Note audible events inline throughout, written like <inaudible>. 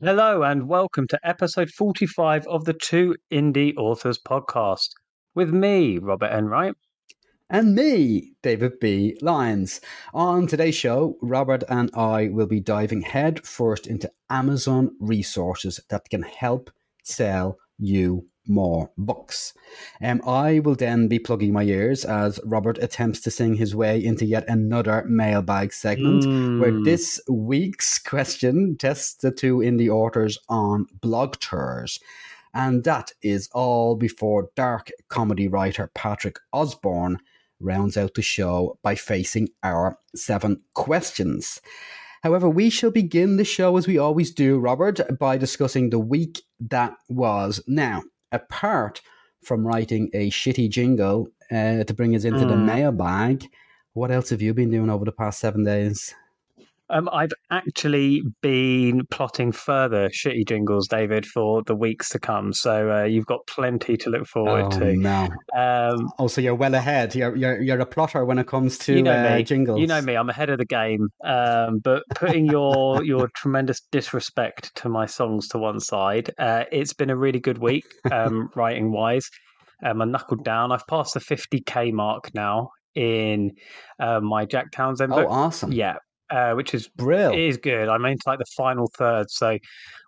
Hello, and welcome to episode 45 of the Two Indie Authors podcast with me, Robert Enright. And me, David B. Lyons. On today's show, Robert and I will be diving head first into Amazon resources that can help sell you more books. Um, I will then be plugging my ears as Robert attempts to sing his way into yet another mailbag segment Mm. where this week's question tests the two indie authors on blog tours. And that is all before dark comedy writer Patrick Osbourne rounds out the show by facing our seven questions. However, we shall begin the show as we always do, Robert, by discussing the week that was. Now, apart from writing a shitty jingle uh, to bring us into the Mm. mailbag, what else have you been doing over the past seven days? Um, I've actually been plotting further shitty jingles, David, for the weeks to come. So uh, you've got plenty to look forward oh, to. no. Um, Oh, so you're well ahead. You're, you're, you're a plotter when it comes to you know uh, jingles. You know me. I'm ahead of the game. Um, but putting your your tremendous disrespect to my songs to one side, uh, it's been a really good week, um, <laughs> writing wise. Um, I knuckled down. I've passed the 50k mark now in uh, my Jack Townsend Book. Oh, awesome. Yeah, uh, which is Brill. it is good. I'm into like the final third, so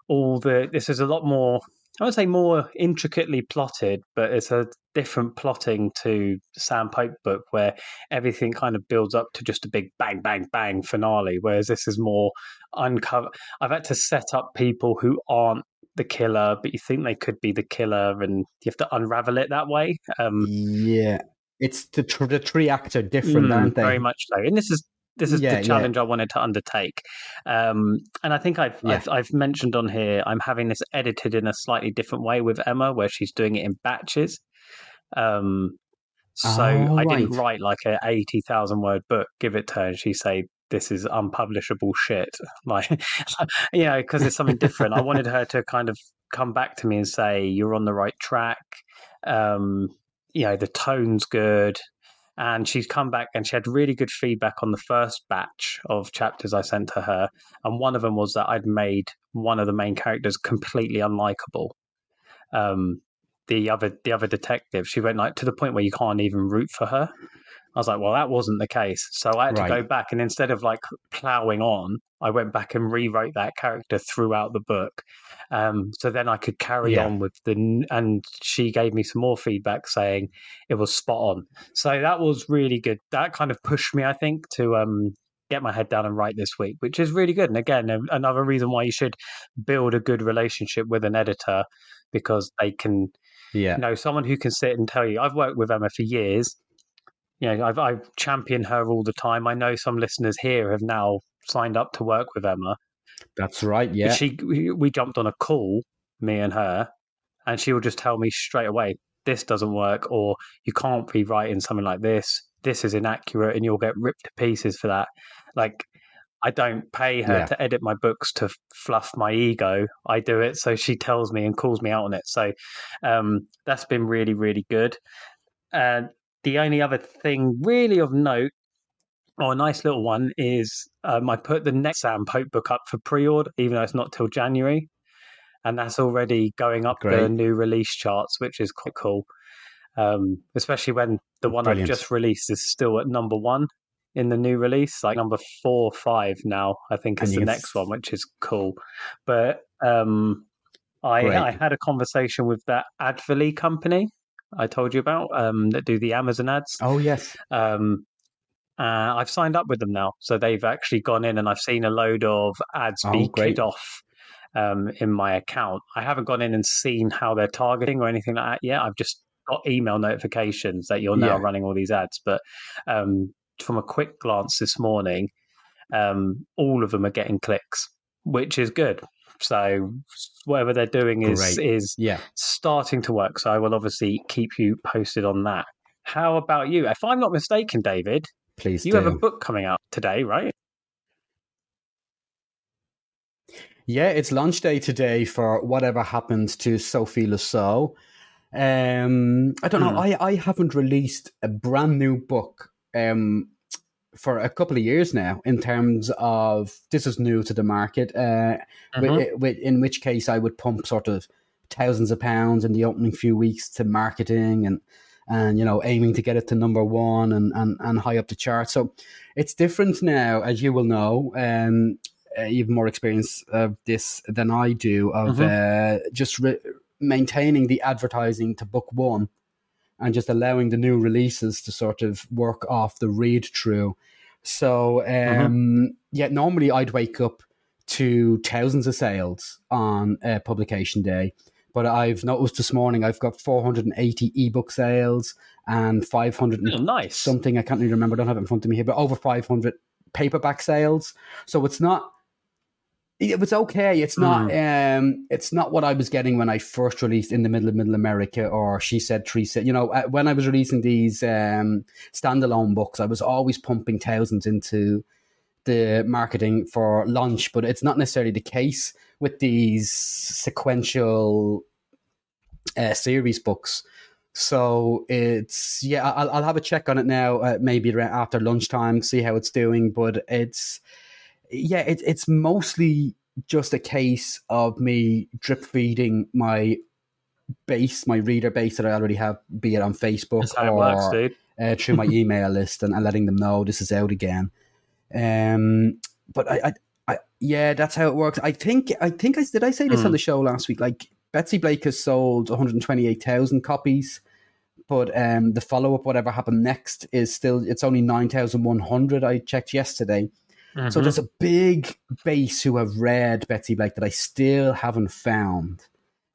all the this is a lot more. I would say more intricately plotted, but it's a different plotting to Sam Pope book where everything kind of builds up to just a big bang, bang, bang finale. Whereas this is more uncover. I've had to set up people who aren't the killer, but you think they could be the killer, and you have to unravel it that way. Um, yeah. It's the, tr- the three acts are different, Mm, aren't they? Very much so. And this is this is Yeah, the yeah. challenge I wanted to undertake. Um, and I think I've, Yeah. I've I've mentioned on here I'm having this edited in a slightly different way with Emma, where she's doing it in batches. Um, so Oh, I didn't write like a eighty thousand word book, give it to her, and she say this is unpublishable shit. <laughs> Like, you know, because it's something different. I wanted her to kind of come back to me and say you're on the right track. Um, you know, the tone's good and she's come back and she had really good feedback on the first batch of chapters I sent to her. And one of them was that I'd made one of the main characters completely unlikable. Um, the other the other detective, she went like to the point where you can't even root for her. I was like, well, that wasn't the case. So I had to go back and instead of like plowing on, I went back and rewrote that character throughout the book. Um, so then I could carry Yeah. on with the, and she gave me some more feedback saying it was spot on. So that was really good. That kind of pushed me, I think, to um, get my head down and write this week, which is really good. And again, another reason why you should build a good relationship with an editor because they can Yeah. you know, someone who can sit and tell you. I've worked with Emma for years. You know, I've I've championed her all the time. I know some listeners here have now signed up to work with Emma. That's right. Yeah. She we jumped on a call, me and her, and she will just tell me straight away, this doesn't work, or you can't be writing something like this. This is inaccurate, and you'll get ripped to pieces for that. Like I don't pay her Yeah. to edit my books to fluff my ego. I do it so she tells me and calls me out on it. So um, that's been really, really good. And the only other thing really of note, or a nice little one, is um, I put the next Sam Pope book up for pre-order, even though it's not till January, and that's already going up the new release charts, which is quite cool. Um, especially when the one Brilliant. I've just released is still at number one in the new release, like number four, or five now. I think is the next f- one, which is cool. But um, I I had a conversation with that Adverley company I told you about um, that do the Amazon ads. Oh yes. Um, uh, I've signed up with them now, so they've actually gone in and I've seen a load of ads Oh, be great. off um, in my account. I haven't gone in and seen how they're targeting or anything like that yet. I've just got email notifications that you're now Yeah. running all these ads. But um, from a quick glance this morning, um, all of them are getting clicks, which is good. So whatever they're doing is Great. is Yeah. starting to work. So I will obviously keep you posted on that. how about you? If I'm not mistaken, David, Please you do. have a book coming out today, right? Yeah, it's launch day today for whatever happens to Sophie Lussault. Um, I don't know. Hmm. I, I haven't released a brand new book um, for a couple of years now. In terms of this is new to the market. Uh, Mhm. wi- in which case I would pump sort of thousands of pounds in the opening few weeks to marketing and and you know aiming to get it to number one and and, and high up the chart. So it's different now, as you will know. Um, uh, you've more experience of this than I do of uh, just re- maintaining the advertising to book one and just allowing the new releases to sort of work off the read through. So um, yeah, normally I'd wake up to thousands of sales on uh, publication day. But I've noticed this morning I've got 480 ebook sales and 500 and Oh, nice. something I can't really remember. I don't have it in front of me here, but over 500 paperback sales. So it's not. It was okay. It's not. Um, it's not what I was getting when I first released in the middle of Middle America or She Said Tree Said. You know, uh, when I was releasing these um, standalone books, I was always pumping thousands into the marketing for launch, but it's not necessarily the case with these sequential uh, series books. So it's yeah, I'll, I'll have a check on it now, uh, maybe after lunchtime, see how it's doing. But it's yeah, it, it's mostly just a case of me drip feeding my base, my reader base that I already have, be it on Facebook That's how it or works, uh, through my <laughs> email list and, and letting them know this is out again. Um, but I, I, I, yeah, that's how it works. I think, I think I did. I say this on Mm. the show last week. Like Betsy Blake has sold 128,000 copies, but um, the follow up, whatever happened next, is still it's only 9,100. I checked yesterday. So Mhm. there's a big base who have read Betsy Blake that I still haven't found.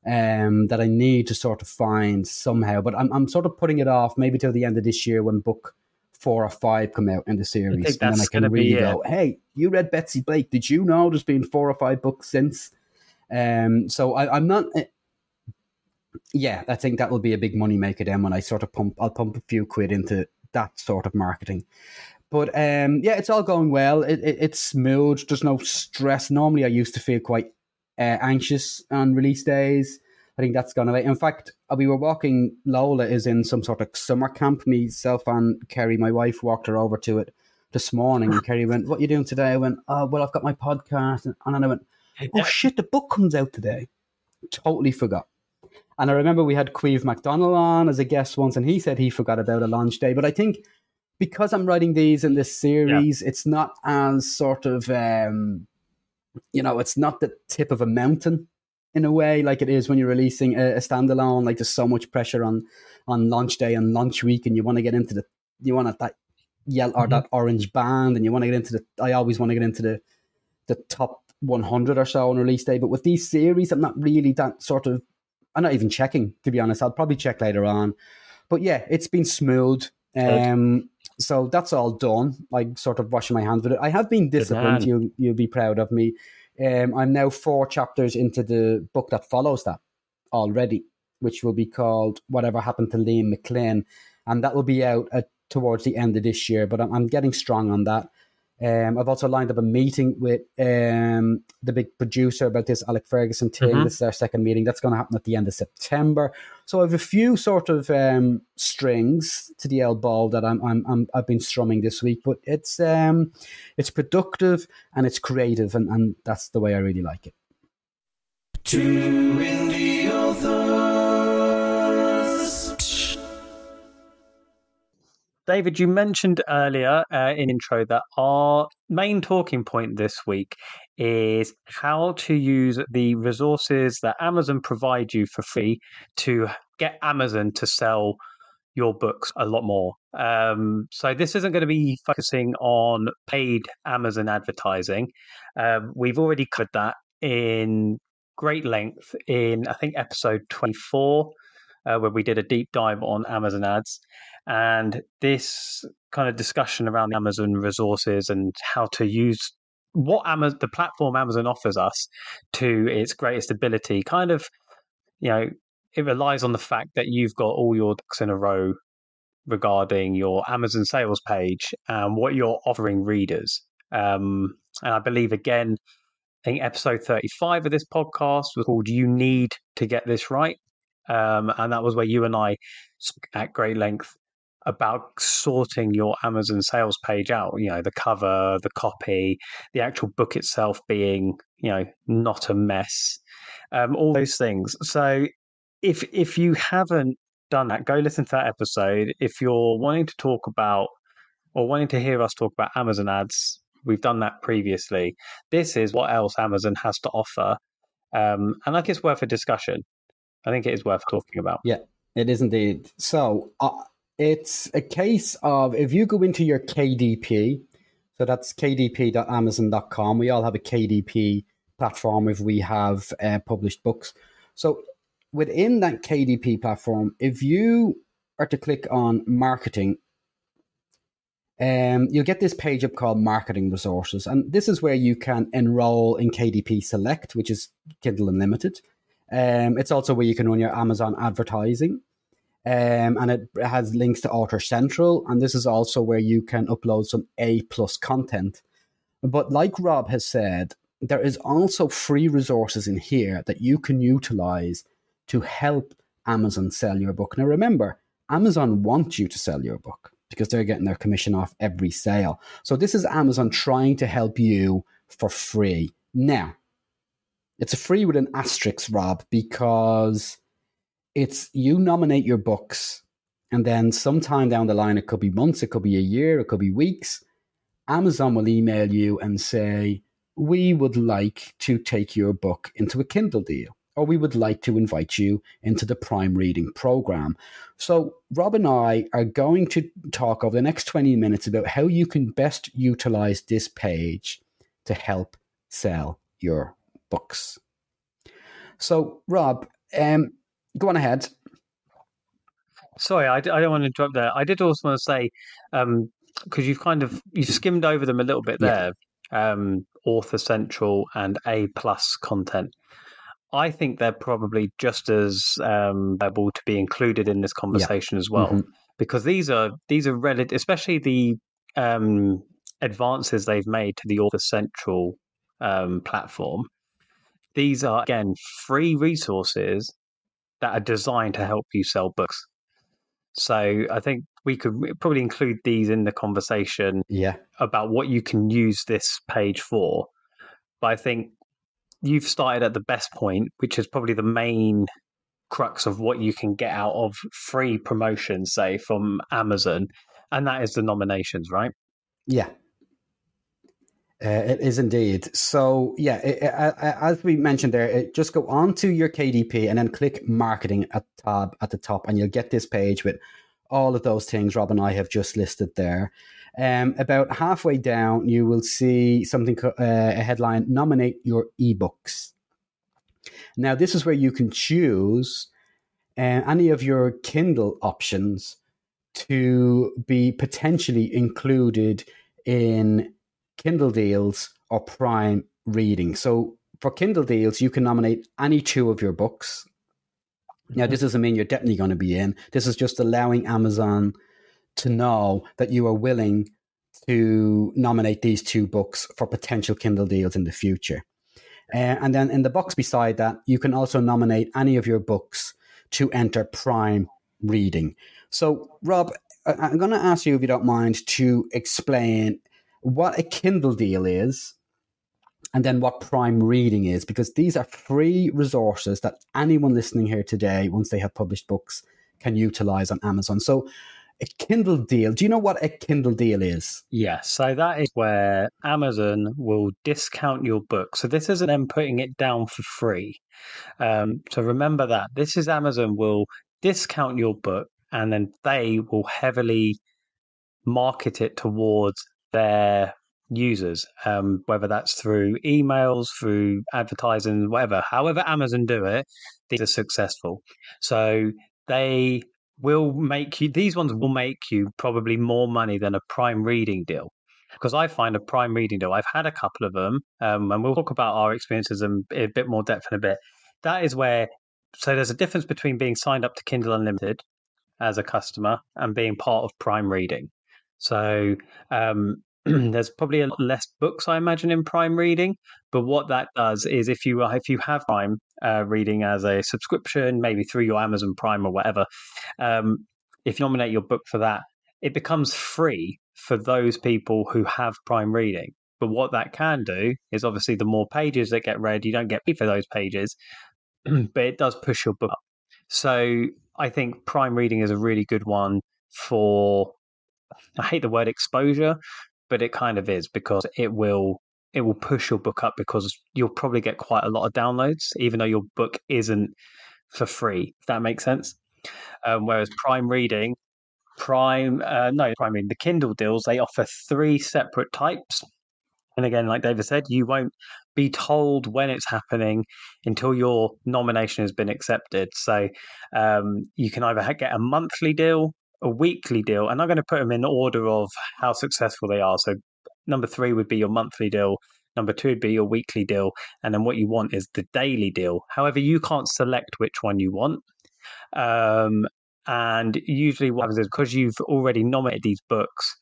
Um, that I need to sort of find somehow, but I'm I'm sort of putting it off maybe till the end of this year when book four or five come out in the series, and then I can it. go, "Hey, you read Betsy Blake? Did you know there's been four or five books since?" Um, so I, I'm not. eh, Yeah, I think that will be a big money maker then when I sort of pump. I'll pump a few quid into that sort of marketing. But um, yeah, it's all going well. It, it, it's smooth. There's no stress. Normally, I used to feel quite uh, anxious on release days. I think that's gone away. In fact, uh, we were walking. Lola is in some sort of summer camp. Myself and Kerry, my wife, walked her over to it this morning. And Kerry went, "What are you doing today?" I went, "Oh, well, I've got my podcast." And then I went, <laughs> "Oh shit, the book comes out today." Totally forgot. And I remember we had Queeve MacDonald on as a guest once, and he said he forgot about a launch day. But I think because I'm writing these in this series, it's not as sort of, um, you know, it's not the tip of a mountain in a way like it is when you're releasing a, a standalone. Like there's so much pressure on on launch day and launch week, and you want to get into the, you want that yellow or Mhm. that orange band, and you want to get into the. I always want to get into the the top 100 or so on release day. But with these series, I'm not really that sort of. I'm not even checking to be honest. I'll probably check later on. But yeah, it's been smooth. Um, so that's all done. Like sort of washing my hands with it. I have been disciplined. You you'll be proud of me. Um, I'm now four chapters into the book that follows that already, which will be called "Whatever Happened to Liam McLean," and that will be out at, towards the end of this year. But I'm, I'm getting strong on that. Um, I've also lined up a meeting with um, the big producer about this, Alec Ferguson thing. Mhm. This is our second meeting. That's going to happen at the end of September. So I have a few sort of um, strings to the elbow that I'm, I'm, I'm I've been strumming this week, but it's um, it's productive and it's creative, and, and that's the way I really like it. Two indie authors. David, you mentioned earlier uh, in intro that our main talking point this week is how to use the resources that Amazon provide you for free to get Amazon to sell your books a lot more. Um, so this isn't going to be focusing on paid Amazon advertising. Um, we've already covered that in great length in I think episode 24, uh, where we did a deep dive on Amazon ads. And this kind of discussion around Amazon resources and how to use what Amazon, the platform Amazon offers us to its greatest ability, kind of, you know, it relies on the fact that you've got all your ducks in a row regarding your Amazon sales page and what you're offering readers. Um, and I believe, again, I think episode 35 of this podcast was called You Need to Get This Right. Um, and that was where you and I spoke at great length about sorting your Amazon sales page out. You know, the cover, the copy, the actual book itself being, you know, not a mess, um, all those things. So if if you haven't done that, go listen to that episode. If you're wanting to talk about or wanting to hear us talk about Amazon ads, we've done that previously. This is what else Amazon has to offer. Um, and I think it's worth a discussion. I think it is worth talking about. Yeah, it is indeed. So uh, it's a case of if you go into your KDP, so that's kdp.amazon.com. We all have a KDP platform if we have uh, published books. So within that KDP platform, if you are to click on marketing, um, you'll get this page up called marketing resources. And this is where you can enroll in KDP Select, which is Kindle Unlimited. Um, it's also where you can run your Amazon advertising. Um, and it has links to Author Central. And this is also where you can upload some A plus content. But like Rob has said, there is also free resources in here that you can utilize to help Amazon sell your book. Now, remember, Amazon wants you to sell your book because they're getting their commission off every sale. So, this is Amazon trying to help you for free. Now, it's a free with an asterisk, Rob, because it's you nominate your books, and then sometime down the line, it could be months, it could be a year, it could be weeks. Amazon will email you and say, We would like to take your book into a Kindle deal or we would like to invite you into the Prime Reading program. So, Rob and I are going to talk over the next 20 minutes about how you can best utilize this page to help sell your books. So, Rob, um, go on ahead. Sorry, I, I don't want to interrupt there. I did also want to say, because um, you've kind of you've skimmed over them a little bit there, yeah. um, Author Central and A plus content. I think they're probably just as um, able to be included in this conversation yeah. as well, mm-hmm. because these are these are relative, especially the um, advances they've made to the Author Central um, platform. These are again free resources that are designed to help you sell books. So I think we could probably include these in the conversation yeah. about what you can use this page for. But I think you've started at the best point, which is probably the main crux of what you can get out of free promotion, say from Amazon, and that is the nominations, right? Yeah. Uh, it is indeed. So, yeah, it, it, as we mentioned there, just go on to your KDP and then click marketing at tab at the top, and you'll get this page with all of those things Rob and I have just listed there. Um, about halfway down, you will see something, uh, a headline nominate your ebooks. Now, this is where you can choose uh, any of your Kindle options to be potentially included in Kindle deals or Prime reading. So, for Kindle deals, you can nominate any two of your books. Now, this doesn't mean you're definitely going to be in. This is just allowing Amazon to know that you are willing to nominate these two books for potential Kindle deals in the future. Uh, and then in the box beside that, you can also nominate any of your books to enter Prime reading. So, Rob, I'm going to ask you, if you don't mind, to explain what a Kindle deal is and then what Prime Reading is, because these are free resources that anyone listening here today, once they have published books, can utilize on Amazon. So, a Kindle deal. Do you know what a Kindle deal is? Yeah, so that is where Amazon will discount your book. So this isn't them putting it down for free. Um, so remember that this is Amazon will discount your book, and then they will heavily market it towards their users, um, whether that's through emails, through advertising, whatever. However, Amazon do it, these are successful. So they will make you these ones will make you probably more money than a prime reading deal because I find a prime reading deal. I've had a couple of them, um, and we'll talk about our experiences in a bit more depth in a bit. That is where so there's a difference between being signed up to Kindle Unlimited as a customer and being part of Prime Reading. So um, <clears throat> there's probably a lot less books, I imagine, in Prime Reading. But what that does is, if you if you have Prime uh, Reading as a subscription, maybe through your Amazon Prime or whatever, um, if you nominate your book for that, it becomes free for those people who have Prime Reading. But what that can do is obviously the more pages that get read, you don't get paid for those pages, <clears throat> but it does push your book up. So I think Prime Reading is a really good one for. I hate the word exposure, but it kind of is because it will it will push your book up because you'll probably get quite a lot of downloads, even though your book isn't for free. If that makes sense. Um, whereas Prime Reading, Prime uh, no Prime Reading, the Kindle deals they offer three separate types. And again, like David said, you won't be told when it's happening until your nomination has been accepted. So um, you can either get a monthly deal a weekly deal, and I'm going to put them in order of how successful they are. So, number three would be your monthly deal. Number two would be your weekly deal. And then what you want is the daily deal. However, you can't select which one you want. Um, and usually, what happens is because you've already nominated these books,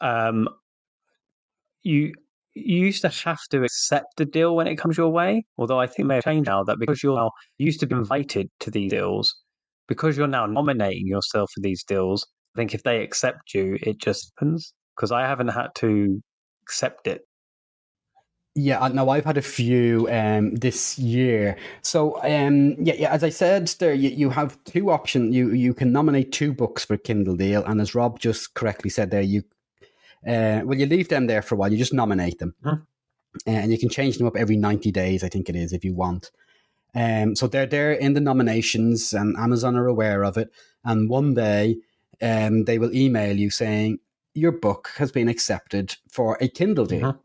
um, you you used to have to accept the deal when it comes your way. Although I think they have changed now that because you're now used to be invited to these deals, because you're now nominating yourself for these deals, I think if they accept you, it just happens. Because I haven't had to accept it. Yeah, no, I've had a few um, this year. So, um, yeah, yeah, as I said, there you, you have two options. You you can nominate two books for Kindle deal, and as Rob just correctly said there, you uh, well, you leave them there for a while. You just nominate them, Mhm. and you can change them up every ninety days. I think it is if you want. Um, so they're there in the nominations, and Amazon are aware of it. And one day, um, they will email you saying your book has been accepted for a Kindle deal. Mhm.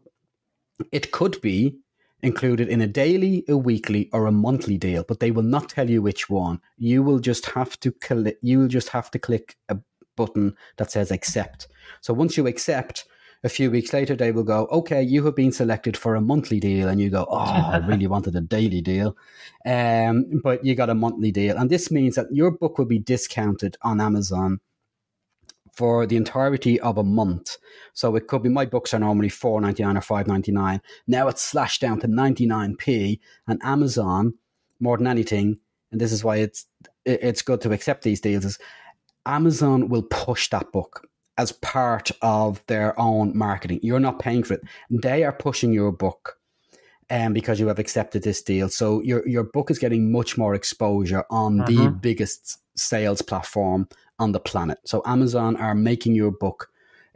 It could be included in a daily, a weekly, or a monthly deal, but they will not tell you which one. You will just have to click. You will just have to click a button that says accept. So once you accept, a few weeks later they will go, okay, you have been selected for a monthly deal, and you go, oh, I <laughs> really wanted a daily deal, um, but you got a monthly deal, and this means that your book will be discounted on Amazon for the entirety of a month. So it could be my books are normally four ninety nine or five ninety nine. Now it's slashed down to ninety nine p, and Amazon more than anything, and this is why it's it's good to accept these deals is Amazon will push that book as part of their own marketing. You're not paying for it. They are pushing your book um, because you have accepted this deal. So your your book is getting much more exposure on the Mhm. biggest sales platform on the planet. So Amazon are making your book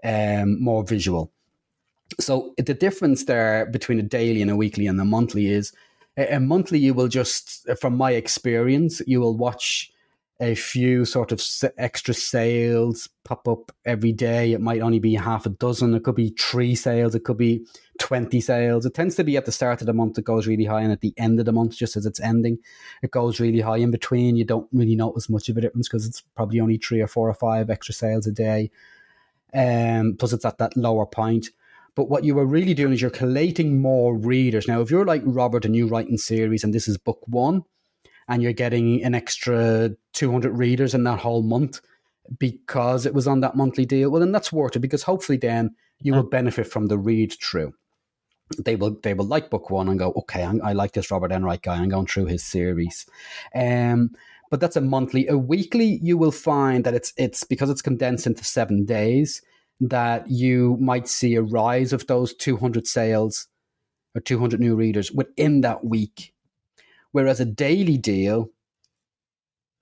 um, more visual. So the difference there between a daily and a weekly and a monthly is a monthly you will just, from my experience, you will watch a few sort of extra sales pop up every day. It might only be half a dozen. It could be three sales. It could be 20 sales. It tends to be at the start of the month, it goes really high, and at the end of the month, just as it's ending, it goes really high. In between, you don't really notice much of a difference because it's probably only three or four or five extra sales a day. Um, plus, it's at that lower point. But what you are really doing is you're collating more readers. Now, if you're like Robert and you're writing series and this is book one, and you're getting an extra 200 readers in that whole month because it was on that monthly deal, well, then that's worth it because hopefully then you will benefit from the read through. They will they will like book one and go, okay, I, I like this Robert Enright guy. I'm going through his series. Um, but that's a monthly. A weekly, you will find that it's it's because it's condensed into seven days that you might see a rise of those 200 sales or 200 new readers within that week. Whereas a daily deal,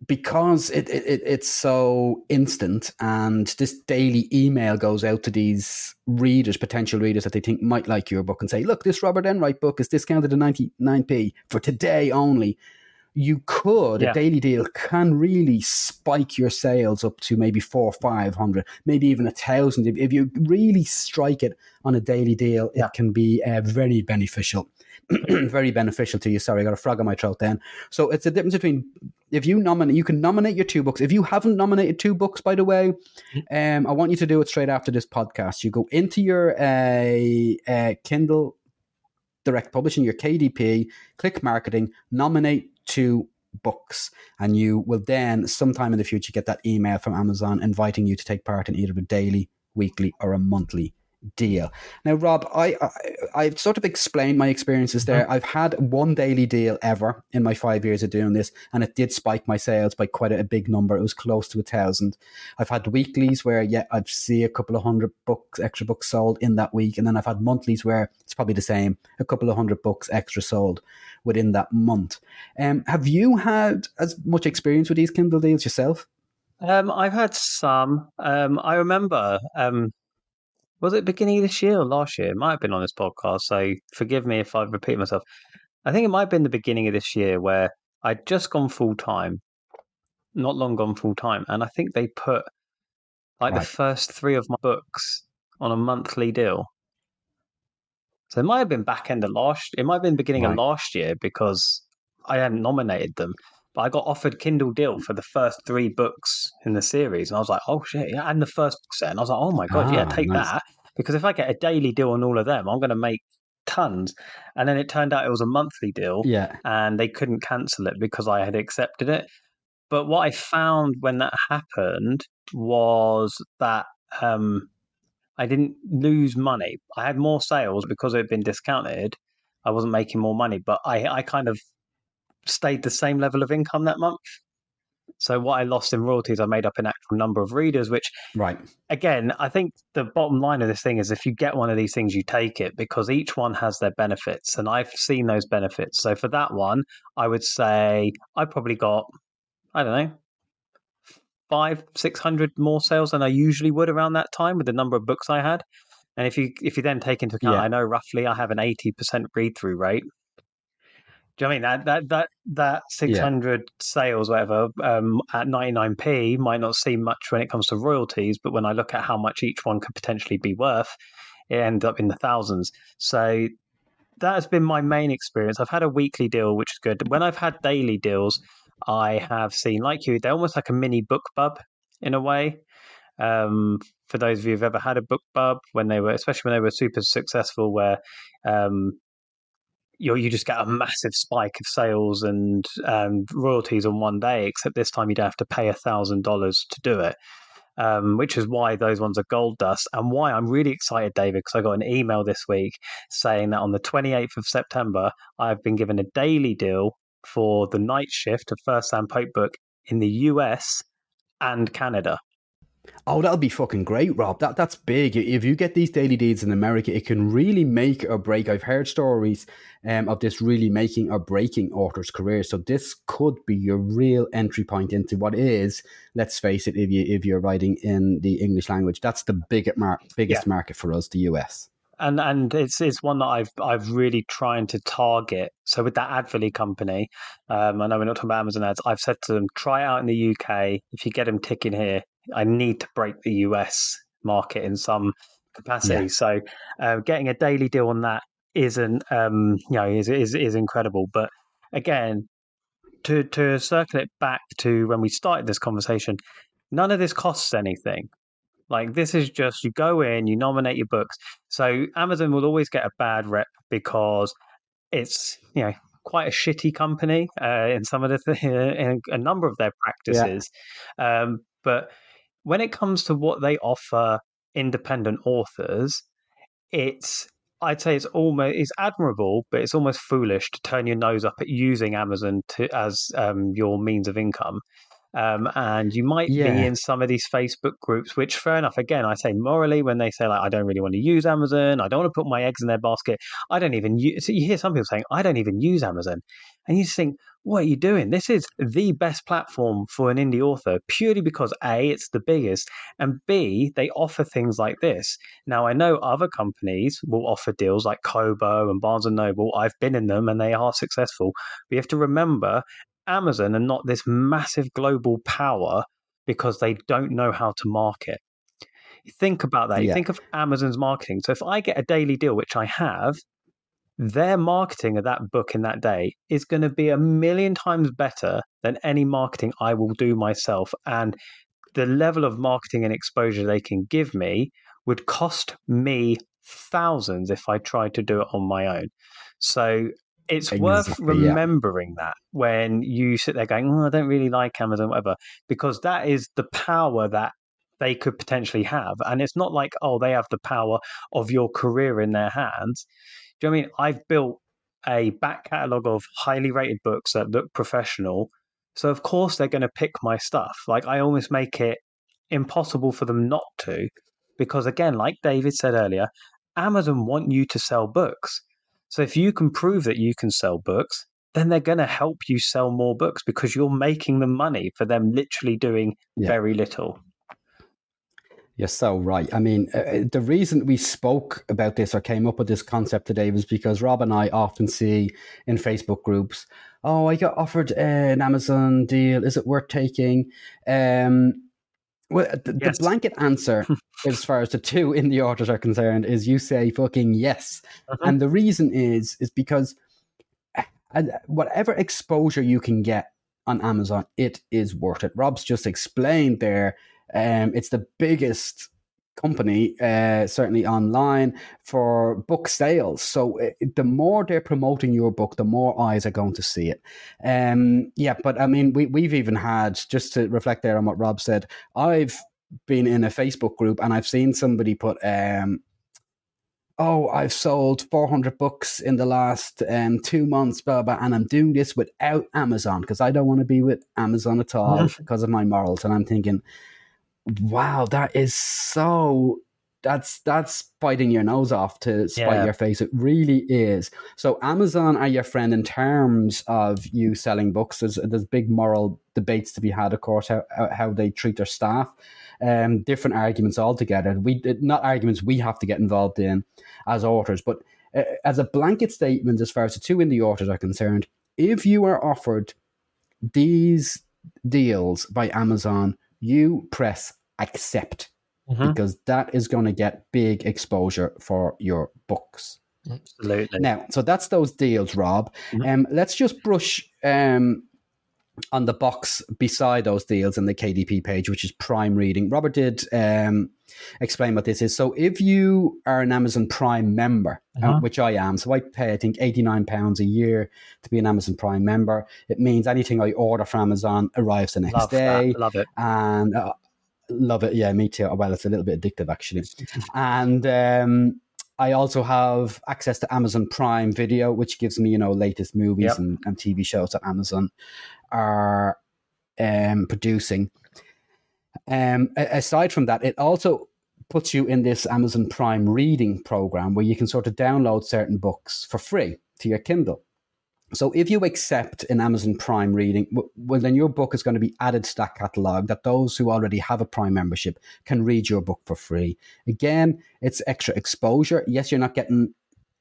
because it, it it's so instant and this daily email goes out to these readers, potential readers that they think might like your book and say, look, this Robert Enright book is discounted to 99p for today only. You could, Yeah. a daily deal can really spike your sales up to maybe four or five hundred, maybe even a thousand. If, if you really strike it on a daily deal, Yeah. it can be uh, very beneficial. <clears throat> very beneficial to you. Sorry, I got a frog in my throat then. So it's a difference between if you nominate, you can nominate your two books. If you haven't nominated two books, by the way, um, I want you to do it straight after this podcast. You go into your uh, uh, Kindle Direct Publishing, your KDP, click Marketing, nominate two books. And you will then, sometime in the future, get that email from Amazon inviting you to take part in either a daily, weekly, or a monthly deal. Now, Rob, I, I have sort of explained my experiences there. Mm-hmm. I've had one daily deal ever in my five years of doing this, and it did spike my sales by quite a, a big number. It was close to a thousand. I've had weeklies where yeah, I've see a couple of hundred books, extra books sold in that week, and then I've had monthlies where it's probably the same, a couple of hundred books extra sold within that month. Um, have you had as much experience with these Kindle deals yourself? Um, I've had some. Um, I remember um, was it beginning of this year or last year? It might have been on this podcast, so forgive me if I repeat myself. I think it might have been the beginning of this year where I'd just gone full time, not long gone full time, and I think they put like right. the first three of my books on a monthly deal. So it might have been back end of last. It might have been beginning right. of last year because I hadn't nominated them. But I got offered Kindle deal for the first three books in the series, and I was like, "Oh shit!" Yeah, and the first set, and I was like, "Oh my god, ah, yeah, take nice. that!" Because if I get a daily deal on all of them, I'm going to make tons. And then it turned out it was a monthly deal, yeah, and they couldn't cancel it because I had accepted it. But what I found when that happened was that um, I didn't lose money. I had more sales because it had been discounted. I wasn't making more money, but I, I kind of stayed the same level of income that month. So what I lost in royalties, I made up in actual number of readers, which, right, again, I think the bottom line of this thing is if you get one of these things, you take it because each one has their benefits, and I've seen those benefits. So for that one, I would say I probably got, I don't know, five, six hundred more sales than I usually would around that time with the number of books I had. And if you if you then take into account, yeah. I know roughly I have an eighty percent read through rate. Do you know I mean that that that that six hundred yeah. sales, whatever, um, at ninety nine p might not seem much when it comes to royalties, but when I look at how much each one could potentially be worth, it ends up in the thousands. So that has been my main experience. I've had a weekly deal, which is good. When I've had daily deals, I have seen, like you, they're almost like a mini BookBub in a way. Um, for those of you who've ever had a BookBub, when they were, especially when they were super successful, where um, you you just get a massive spike of sales and um, royalties on one day. Except this time you don't have to pay a thousand dollars to do it, um, which is why those ones are gold dust and why I'm really excited, David, because I got an email this week saying that on the 28th of September I've been given a daily deal for the night shift of First Sam Pope book in the US and Canada. Oh, that'll be fucking great, Rob. That that's big. If you get these daily deeds in America, it can really make or break. I've heard stories um, of this really making or breaking authors' careers. So this could be your real entry point into what is, let's face it, if you if you're writing in the English language, that's the biggest mar- biggest yeah. market for us, the US and and it's it's one that I've I've really trying to target. So with that Adverley company, um, I know we're not talking about Amazon ads. I've said to them, try it out in the UK. If you get them ticking here, I need to break the US market in some capacity. Yeah. So uh, getting a daily deal on that isn't um, you know is, is is incredible. But again, to to circle it back to when we started this conversation, none of this costs anything. Like this is just you go in, you nominate your books. So Amazon will always get a bad rep because it's you know quite a shitty company uh, in some of the th- <laughs> in a number of their practices. Yeah. Um, but when it comes to what they offer independent authors, it's I'd say it's almost it's admirable, but it's almost foolish to turn your nose up at using Amazon to as um, your means of income. Um, and you might yeah. be in some of these Facebook groups, which fair enough. Again, I say morally when they say like, I don't really want to use Amazon, I don't want to put my eggs in their basket. I don't even use. So you hear some people saying, I don't even use Amazon, and you just think, what are you doing? This is the best platform for an indie author purely because A, it's the biggest, and B, they offer things like this. Now, I know other companies will offer deals like Kobo and Barnes and Noble. I've been in them and they are successful. But you have to remember Amazon are not this massive global power because they don't know how to market. think about that. You think of Amazon's marketing. So if I get a daily deal, which I have, their marketing of that book in that day is going to be a million times better than any marketing I will do myself. And the level of marketing and exposure they can give me would cost me thousands if I tried to do it on my own. So it's worth Exactly, yeah. remembering that when you sit there going, oh, I don't really like Amazon, whatever, because that is the power that they could potentially have. And it's not like, oh, they have the power of your career in their hands. Do you know what I mean? I've built a back catalogue of highly rated books that look professional. So, of course, they're going to pick my stuff. Like, I almost make it impossible for them not to. Because, again, like David said earlier, Amazon want you to sell books. So, if you can prove that you can sell books, then they're going to help you sell more books because you're making them money for them literally doing Yeah. very little. You're so right. I mean, uh, the reason we spoke about this or came up with this concept today was because Rob and I often see in Facebook groups, "Oh, I got offered an Amazon deal. Is it worth taking?" Um, well, the, Yes. the blanket answer, <laughs> as far as the two indie authors are concerned, is you say fucking yes, Mhm. and the reason is is because uh, whatever exposure you can get on Amazon, it is worth it. Rob's just explained there. Um, it's the biggest company, uh, certainly online, for book sales. So uh, the more they're promoting your book, the more eyes are going to see it. Um, yeah, but I mean, we, we've even had, just to reflect there on what Rob said, I've been in a Facebook group and I've seen somebody put, um, oh, I've sold 400 books in the last um, two months, blah, blah, and I'm doing this without Amazon because I don't want to be with Amazon at all <laughs> because of my morals. And I'm thinking, wow, that is so. That's that's biting your nose off to spite Yeah. your face. It really is. So Amazon are your friend in terms of you selling books. There's there's big moral debates to be had, of course, how how- they treat their staff. Um, different arguments altogether. We not arguments we have to get involved in as authors, but uh, as a blanket statement, as far as the two indie authors are concerned, if you are offered these deals by Amazon, you press accept Mhm. because that is going to get big exposure for your books. Absolutely. Now, so that's those deals, Rob. Mhm. Um, let's just brush um, on the box beside those deals in the KDP page, which is Prime Reading. Robert did um, explain what this is. So, if you are an Amazon Prime member, uh, Uh-huh. which I am, so I pay I think eighty nine pounds a year to be an Amazon Prime member. It means anything I order from Amazon arrives the next Love day that. Love it. and uh, love it. Yeah, me too. Well, it's a little bit addictive actually. <laughs> and um, I also have access to Amazon Prime Video, which gives me you know latest movies Yep. and, and TV shows that Amazon are um, producing. Um, aside from that, it also puts you in this Amazon Prime reading program where you can sort of download certain books for free to your Kindle. So if you accept an Amazon Prime reading, well, then your book is going to be added to that catalog that those who already have a Prime membership can read your book for free. Again, it's extra exposure. Yes, you're not getting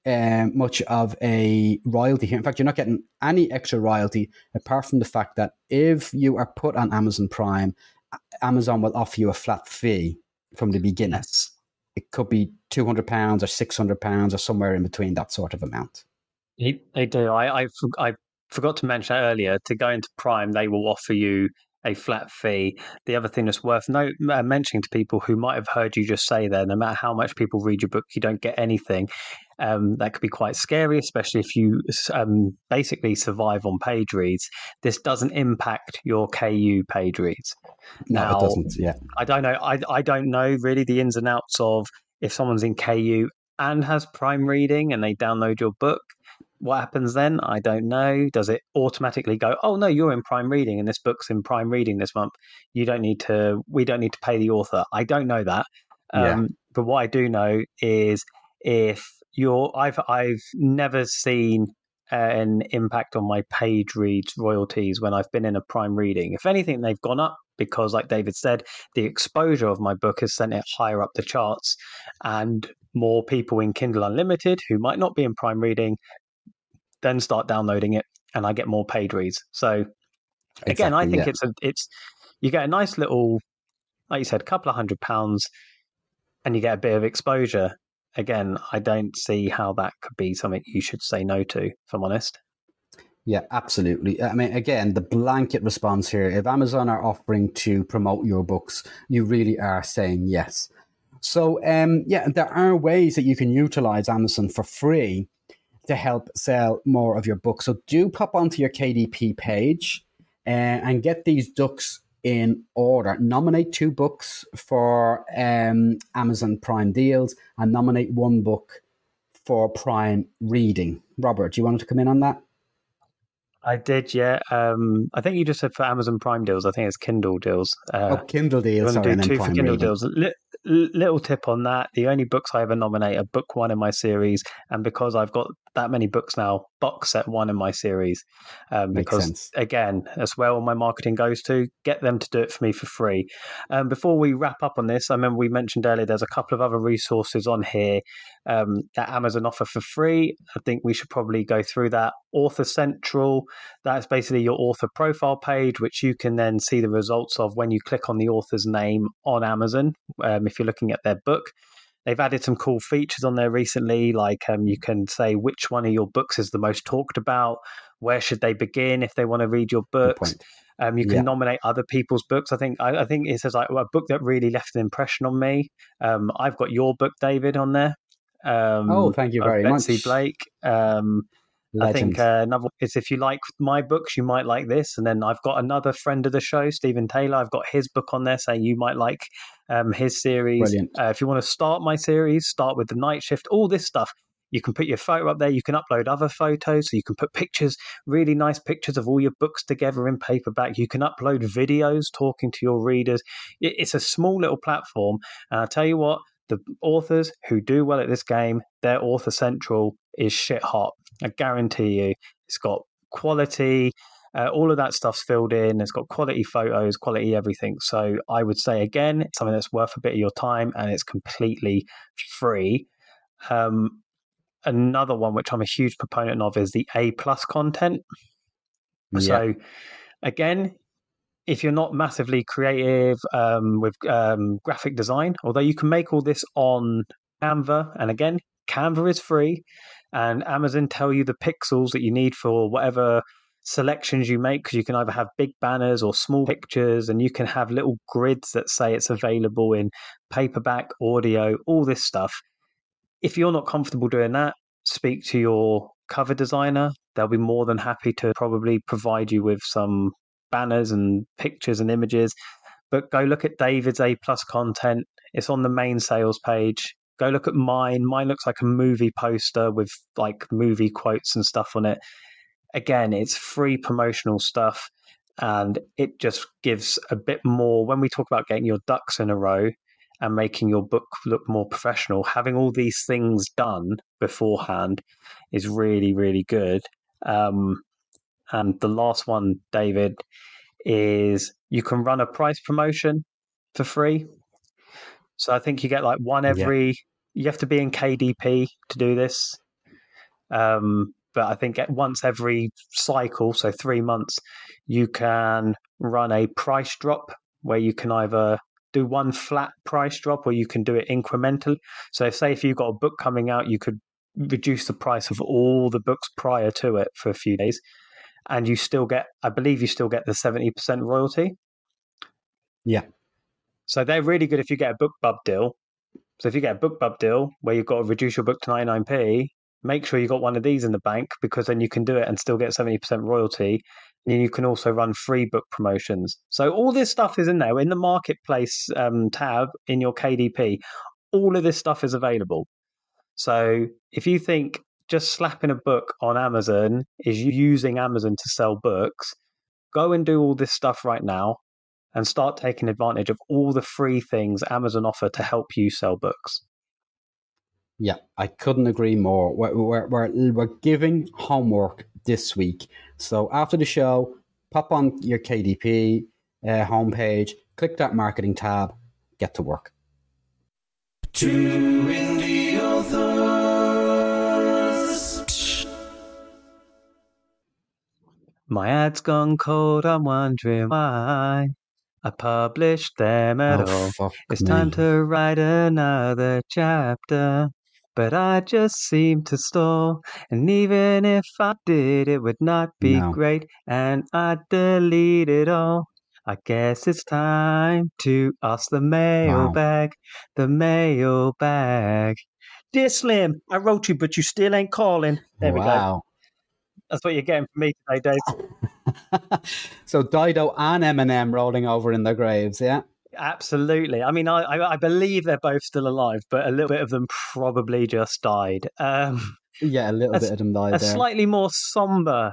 um, much of a royalty here. In fact, you're not getting any extra royalty apart from the fact that if you are put on Amazon Prime, Amazon will offer you a flat fee from the beginning. Yes. It could be two hundred pounds or six hundred pounds or somewhere in between that sort of amount. They, they do. I, I, I forgot to mention earlier to go into Prime, they will offer you a flat fee. The other thing that's worth uh, mentioning to people who might have heard you just say there, no matter how much people read your book, you don't get anything. Um, that could be quite scary, especially if you um, basically survive on page reads. This doesn't impact your KU page reads. No, Now- it doesn't. Yeah. I don't know. I, I don't know really the ins and outs of if someone's in KU and has Prime Reading and they download your book. What happens then? I don't know. Does it automatically go? Oh no, you're in Prime Reading and this book's in Prime Reading this month. You don't need to. We don't need to pay the author. I don't know that. Yeah. Um, But what I do know is if you're, I've I've never seen an impact on my page reads royalties when I've been in a Prime Reading. If anything, they've gone up because, like David said, the exposure of my book has sent it higher up the charts, and more people in Kindle Unlimited who might not be in Prime Reading then start downloading it, and I get more page reads. So again, I think yeah. it's a it's you get a nice little, like you said, couple of hundred pounds, and you get a bit of exposure. Again, I don't see how that could be something you should say no to. If I'm honest. Yeah, absolutely. I mean, again, the blanket response here if Amazon are offering to promote your books, you really are saying yes. So, um, yeah, there are ways that you can utilize Amazon for free. To help sell more of your books. So do pop onto your KDP page uh, and get these ducks in order. Nominate two books for um, Amazon Prime deals and nominate one book for Prime reading. Robert, do you want to come in on that? I did, yeah. Um, I think you just said for Amazon Prime deals. I think it's Kindle deals. Uh, oh, Kindle deals. To do two for Kindle reading. deals little tip on that the only books i ever nominate are book one in my series and because i've got that many books now box set one in my series um, because sense. again that's where all my marketing goes to get them to do it for me for free. Um, before we wrap up on this i remember we mentioned earlier there's a couple of other resources on here um, that amazon offer for free. I think we should probably go through that. Author central that's basically your author profile page which you can then see the results of when you click on the author's name on amazon um, if you're looking at their book They've added some cool features on there recently, like um, you can say which one of your books is the most talked about, where should they begin if they want to read your books. Um, you can yeah. nominate other people's books. I think I, I think it says like well, a book that really left an impression on me. Um, I've got your book, David, on there. Um, oh, thank you very Betsy much, Blake. Um, I think uh, another is if you like my books, you might like this. And then I've got another friend of the show, Stephen Taylor. I've got his book on there saying you might like um, his series. Uh, if you want to start my series, start with the night shift, all this stuff. You can put your photo up there. You can upload other photos. So you can put pictures, really nice pictures of all your books together in paperback. You can upload videos talking to your readers. It's a small little platform. And I tell you what, the authors who do well at this game, their author central is shit hot. I guarantee you, it's got quality. Uh, all of that stuff's filled in. It's got quality photos, quality everything. So I would say again, it's something that's worth a bit of your time, and it's completely free. Um, another one which I'm a huge proponent of is the A plus content. Yeah. So again, if you're not massively creative um, with um, graphic design, although you can make all this on Canva, and again, Canva is free, and Amazon tell you the pixels that you need for whatever selections you make because you can either have big banners or small pictures and you can have little grids that say it's available in paperback audio all this stuff. If you're not comfortable doing that speak to your cover designer. They'll be more than happy to probably provide you with some banners and pictures and images. But go look at david's a plus content. It's on the main sales page Go look at mine. Mine looks like a movie poster with like movie quotes and stuff on it. Again, it's free promotional stuff and it just gives a bit more when we talk about getting your ducks in a row and making your book look more professional having all these things done beforehand is really really good um, and the last one david is you can run a price promotion for free so I think you get like one every. Yeah. You have to be in KDP to do this. Um, but I think once every cycle, so three months, you can run a price drop where you can either do one flat price drop or you can do it incrementally. So, say if you've got a book coming out, you could reduce the price of all the books prior to it for a few days, and you still get, I believe, you still get the seventy percent royalty. Yeah. So they're really good if you get a BookBub deal. So if you get a BookBub deal where you've got to reduce your book to 99p, make sure you've got one of these in the bank because then you can do it and still get 70% royalty. And you can also run free book promotions. So all this stuff is in there in the marketplace um, tab in your KDP. All of this stuff is available. So if you think just slapping a book on Amazon is using Amazon to sell books, go and do all this stuff right now and start taking advantage of all the free things Amazon offer to help you sell books. Yeah, I couldn't agree more. We're, we're, we're, we're giving homework this week. So after the show, pop on your KDP uh, homepage, click that marketing tab, get to work. Two indie authors. My ad's gone cold, I'm wondering why. I published them at oh, all. It's me. time to write another chapter. But I just seem to stall. And even if I did, it would not be No. great. And I'd delete it all. I guess it's time to ask the mailbag. The mailbag. Dear Slim, I wrote you, but you still ain't calling. There we go. That's what you're getting from me today, Dave. <laughs> <laughs> so Dido and Eminem rolling over in their graves, yeah? Absolutely. I mean, I, I, believe they're both still alive, but a little bit of them probably just died. Um, Yeah, a little A bit of them died a there. slightly more somber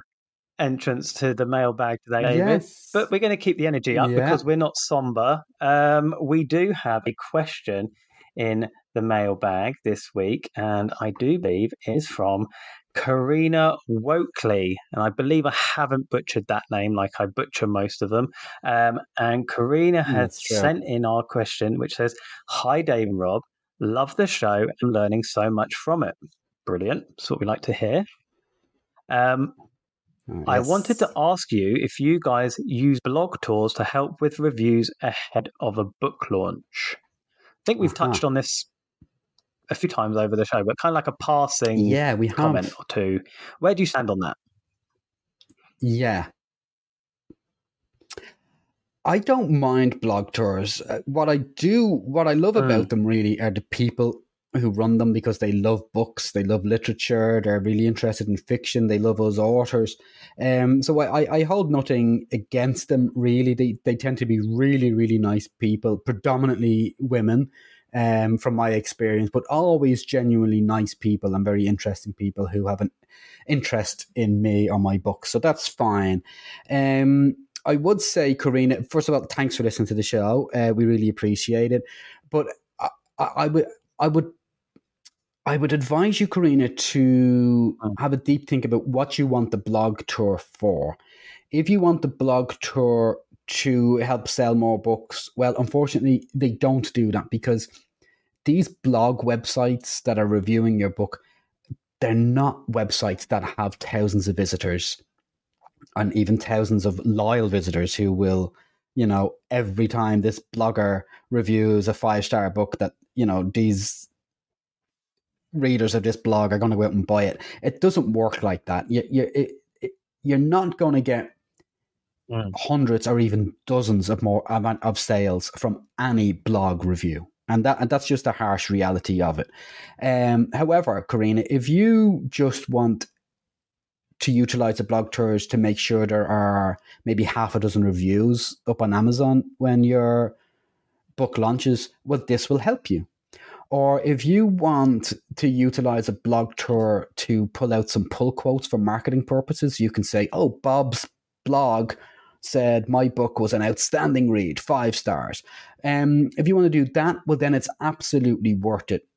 entrance to the mailbag today, David. yes. But we're going to keep the energy up Yeah. because we're not somber. Um, we do have a question in the mailbag this week, and I do believe it is from Karina Wokley. And I believe I haven't butchered that name like I butcher most of them. Um, and Karina has sent in our question, which says Hi, Dave and Rob. Love the show and learning so much from it. Brilliant. That's what we like to hear. Um, Oh, I wanted to ask you if you guys use blog tours to help with reviews ahead of a book launch. I think we've Uh-huh. touched on this a few times over the show, but kind of like a passing Yeah, we have. comment or two. Where do you stand on that? Yeah. I don't mind blog tours. Uh, what I do, what I love Mm. about them really are the people who run them because they love books, they love literature, they're really interested in fiction, they love us authors. Um, so I, I- I hold nothing against them really. They, they tend to be really, really nice people, predominantly women. Um, from my experience, but always genuinely nice people and very interesting people who have an interest in me or my book. So that's fine. Um, I would say, Karina, first of all, thanks for listening to the show. Uh, we really appreciate it. But I, I, I would, I would, I would advise you, Karina, to Mm. have a deep think about what you want the blog tour for. If you want the blog tour to help sell more books, well, unfortunately, they don't do that because these blog websites that are reviewing your book, they're not websites that have thousands of visitors and even thousands of loyal visitors who will, you know, every time this blogger reviews a five star book that, you know, these readers of this blog are going to go out and buy it. It doesn't work like that. You, you, it, it, you're not going to get Mm. hundreds or even dozens of more of sales from any blog review. And that and that's just the harsh reality of it. Um, however, Karina, if you just want to utilize the blog tours to make sure there are maybe half a dozen reviews up on Amazon when your book launches, well, this will help you. Or if you want to utilize a blog tour to pull out some pull quotes for marketing purposes, you can say, oh, Bob's blog said my book was an outstanding read, five stars. Um, if you want to do that, well, then it's absolutely worth it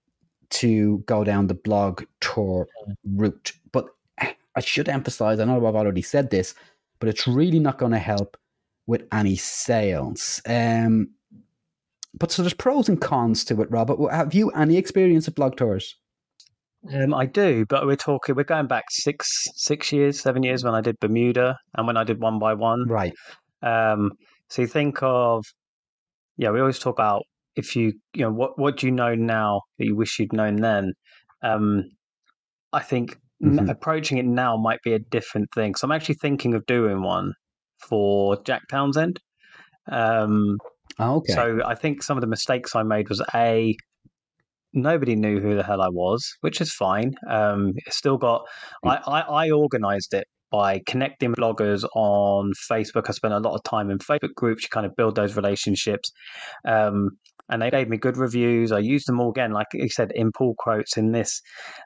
to go down the blog tour route. But I should emphasize, I know I've already said this, but it's really not going to help with any sales. Um, but so there's pros and cons to it, Robert. Have you any experience of blog tours? Um, I do, but we're talking. We're going back six, six years, seven years when I did Bermuda, and when I did one by one. Right. Um, so you think of, yeah, we always talk about if you, you know, what what do you know now that you wish you'd known then? Um, I think Mhm. approaching it now might be a different thing. So I'm actually thinking of doing one for Jack Townsend. Um, Oh, okay. so I think some of the mistakes I made was a nobody knew who the hell I was, which is fine. Um, still got I, I, I organized it by connecting bloggers on Facebook. I spent a lot of time in Facebook groups to kind of build those relationships. Um, and they gave me good reviews. I used them all again, like you said, in pull quotes in this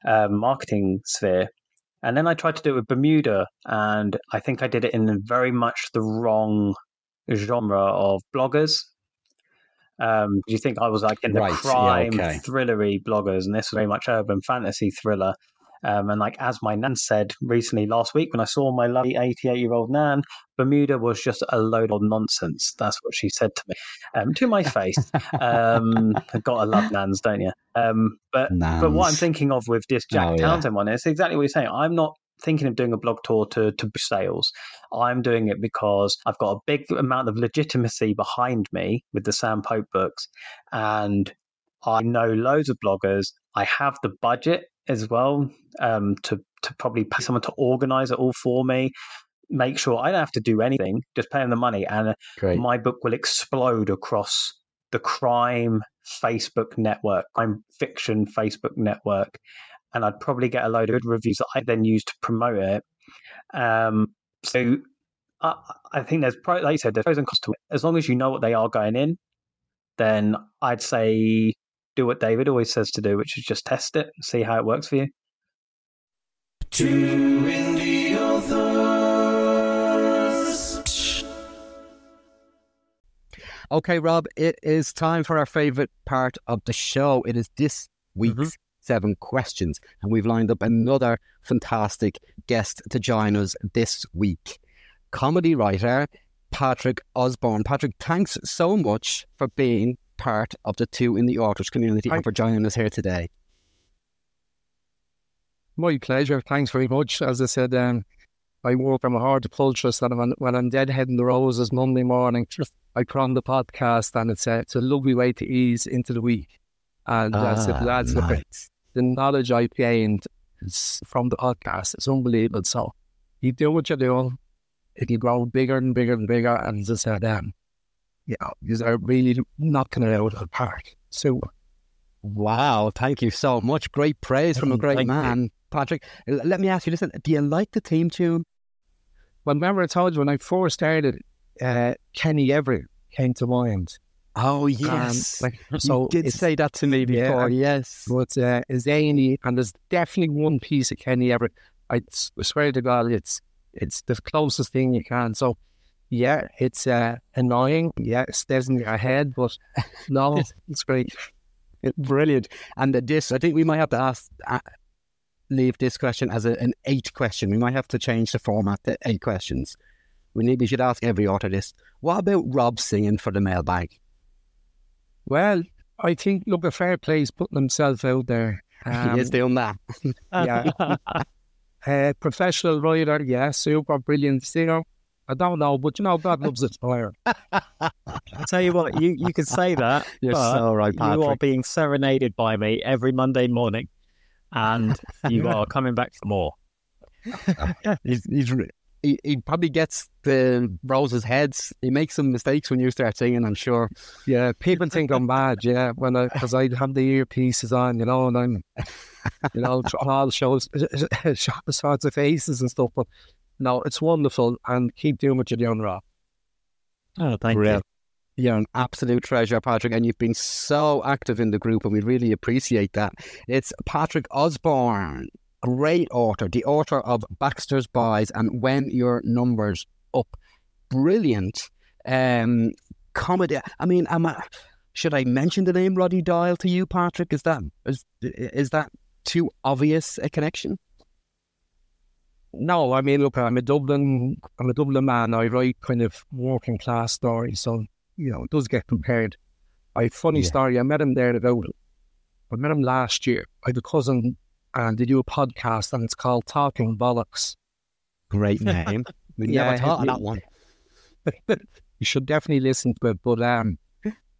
um, marketing sphere. And then I tried to do it with Bermuda, and I think I did it in very much the wrong genre of bloggers. Um, do you think I was like in the Right, yeah, crime okay. thrillery bloggers, and this was very much urban fantasy thriller. Um, and like as my nan said recently last week, when I saw my lovely eighty-eight-year-old nan, Bermuda was just a load of nonsense. That's what she said to me, um, to my face. um, <laughs> gotta love nans, don't you? Um, but but what I'm thinking of with this Jack Oh, yeah. Townsend one is exactly what you're saying. I'm not thinking of doing a blog tour to to boost sales. I'm doing it because I've got a big amount of legitimacy behind me with the Sam Pope books, and I know loads of bloggers. I have the budget as well um, to to probably pay someone to organize it all for me. Make sure I don't have to do anything, just pay them the money, and Great. my book will explode across the crime Facebook network, crime fiction Facebook network, and I'd probably get a load of good reviews that I then use to promote it. Um, so I, I think there's, pro- like you said, there's pros and cons to it. As long as you know what they are going in, then I'd say do what David always says to do, which is just test it, see how it works for you. Two indie authors. Okay, Rob, it is time for our favorite part of the show. It is this week's seven questions, and we've lined up another fantastic guest to join us this week. Comedy writer Patrick Osbourne. Patrick, thanks so much for being part of the two indie authors community Hi. and for joining us here today. My pleasure. Thanks very much. As I said, um, I work from a hard trust that when, when I'm deadheading the roses Monday morning, I put on the podcast and it's a, it's a lovely way to ease into the week. And uh, Ah, that's the, nice. The knowledge I gained is from the podcast. It's unbelievable. So you do what you're doing, it'll grow bigger and bigger and bigger. And as I said, um, you know, you are really knocking it out of the park. So Wow, thank you so much. Great praise from a great Thank you. man. Patrick, let me ask you, listen, do you like the theme tune? Well, remember I told you when I first started, uh, Kenny Everett came to mind. Oh, yes. like, <laughs> so you did say that to me before, I- yes. But uh, is zany, and there's definitely one piece of Kenny Everett. I swear to God, it's it's the closest thing you can. So, yeah, it's uh, annoying. Yeah, it stays in your head, but <laughs> no, it's great. It- Brilliant. And this, I think we might have to ask, uh, leave this question as a, an eight question. We might have to change the format to eight questions. We need, we should ask every author this. What about Rob singing for the mailbag? Well, I think look, a fair play's putting himself out there. Um, <laughs> he is doing that. <laughs> yeah. <laughs> Uh, professional writer, yeah, super brilliant singer. I don't know, but you know, God loves a fire. I tell you what, you, you can say that, You're but so right, you are being serenaded by me every Monday morning, and you are coming back for more. he's, he's, re- he, he probably gets the roses heads. He makes some mistakes when you start singing, I'm sure. Yeah, people think I'm bad, yeah, when I because I have the earpieces on, you know, and I'm, you know, on all shows, <laughs> sorts of faces and stuff. But no, it's wonderful, and keep doing what you're doing, Rob. Oh, thank Brilliant. You're an absolute treasure, Patrick, and you've been so active in the group, and we really appreciate that. It's Patrick Osbourne, great author, the author of Baxter's Boys and When Your Numbers Up. Brilliant um, comedy. I mean, am I, should I mention the name Roddy Doyle to you, Patrick? Is that is, is that too obvious a connection? No, I mean, look, I'm a Dublin, I'm a Dublin man. I write kind of working class stories, so you know, it does get compared. I a funny Yeah. story. I met him there at about. I met him last year. I have a cousin, and they do a podcast, and it's called Talking Bollocks. Great name. <laughs> We Yeah, never thought of that one. you should definitely listen to it. But um,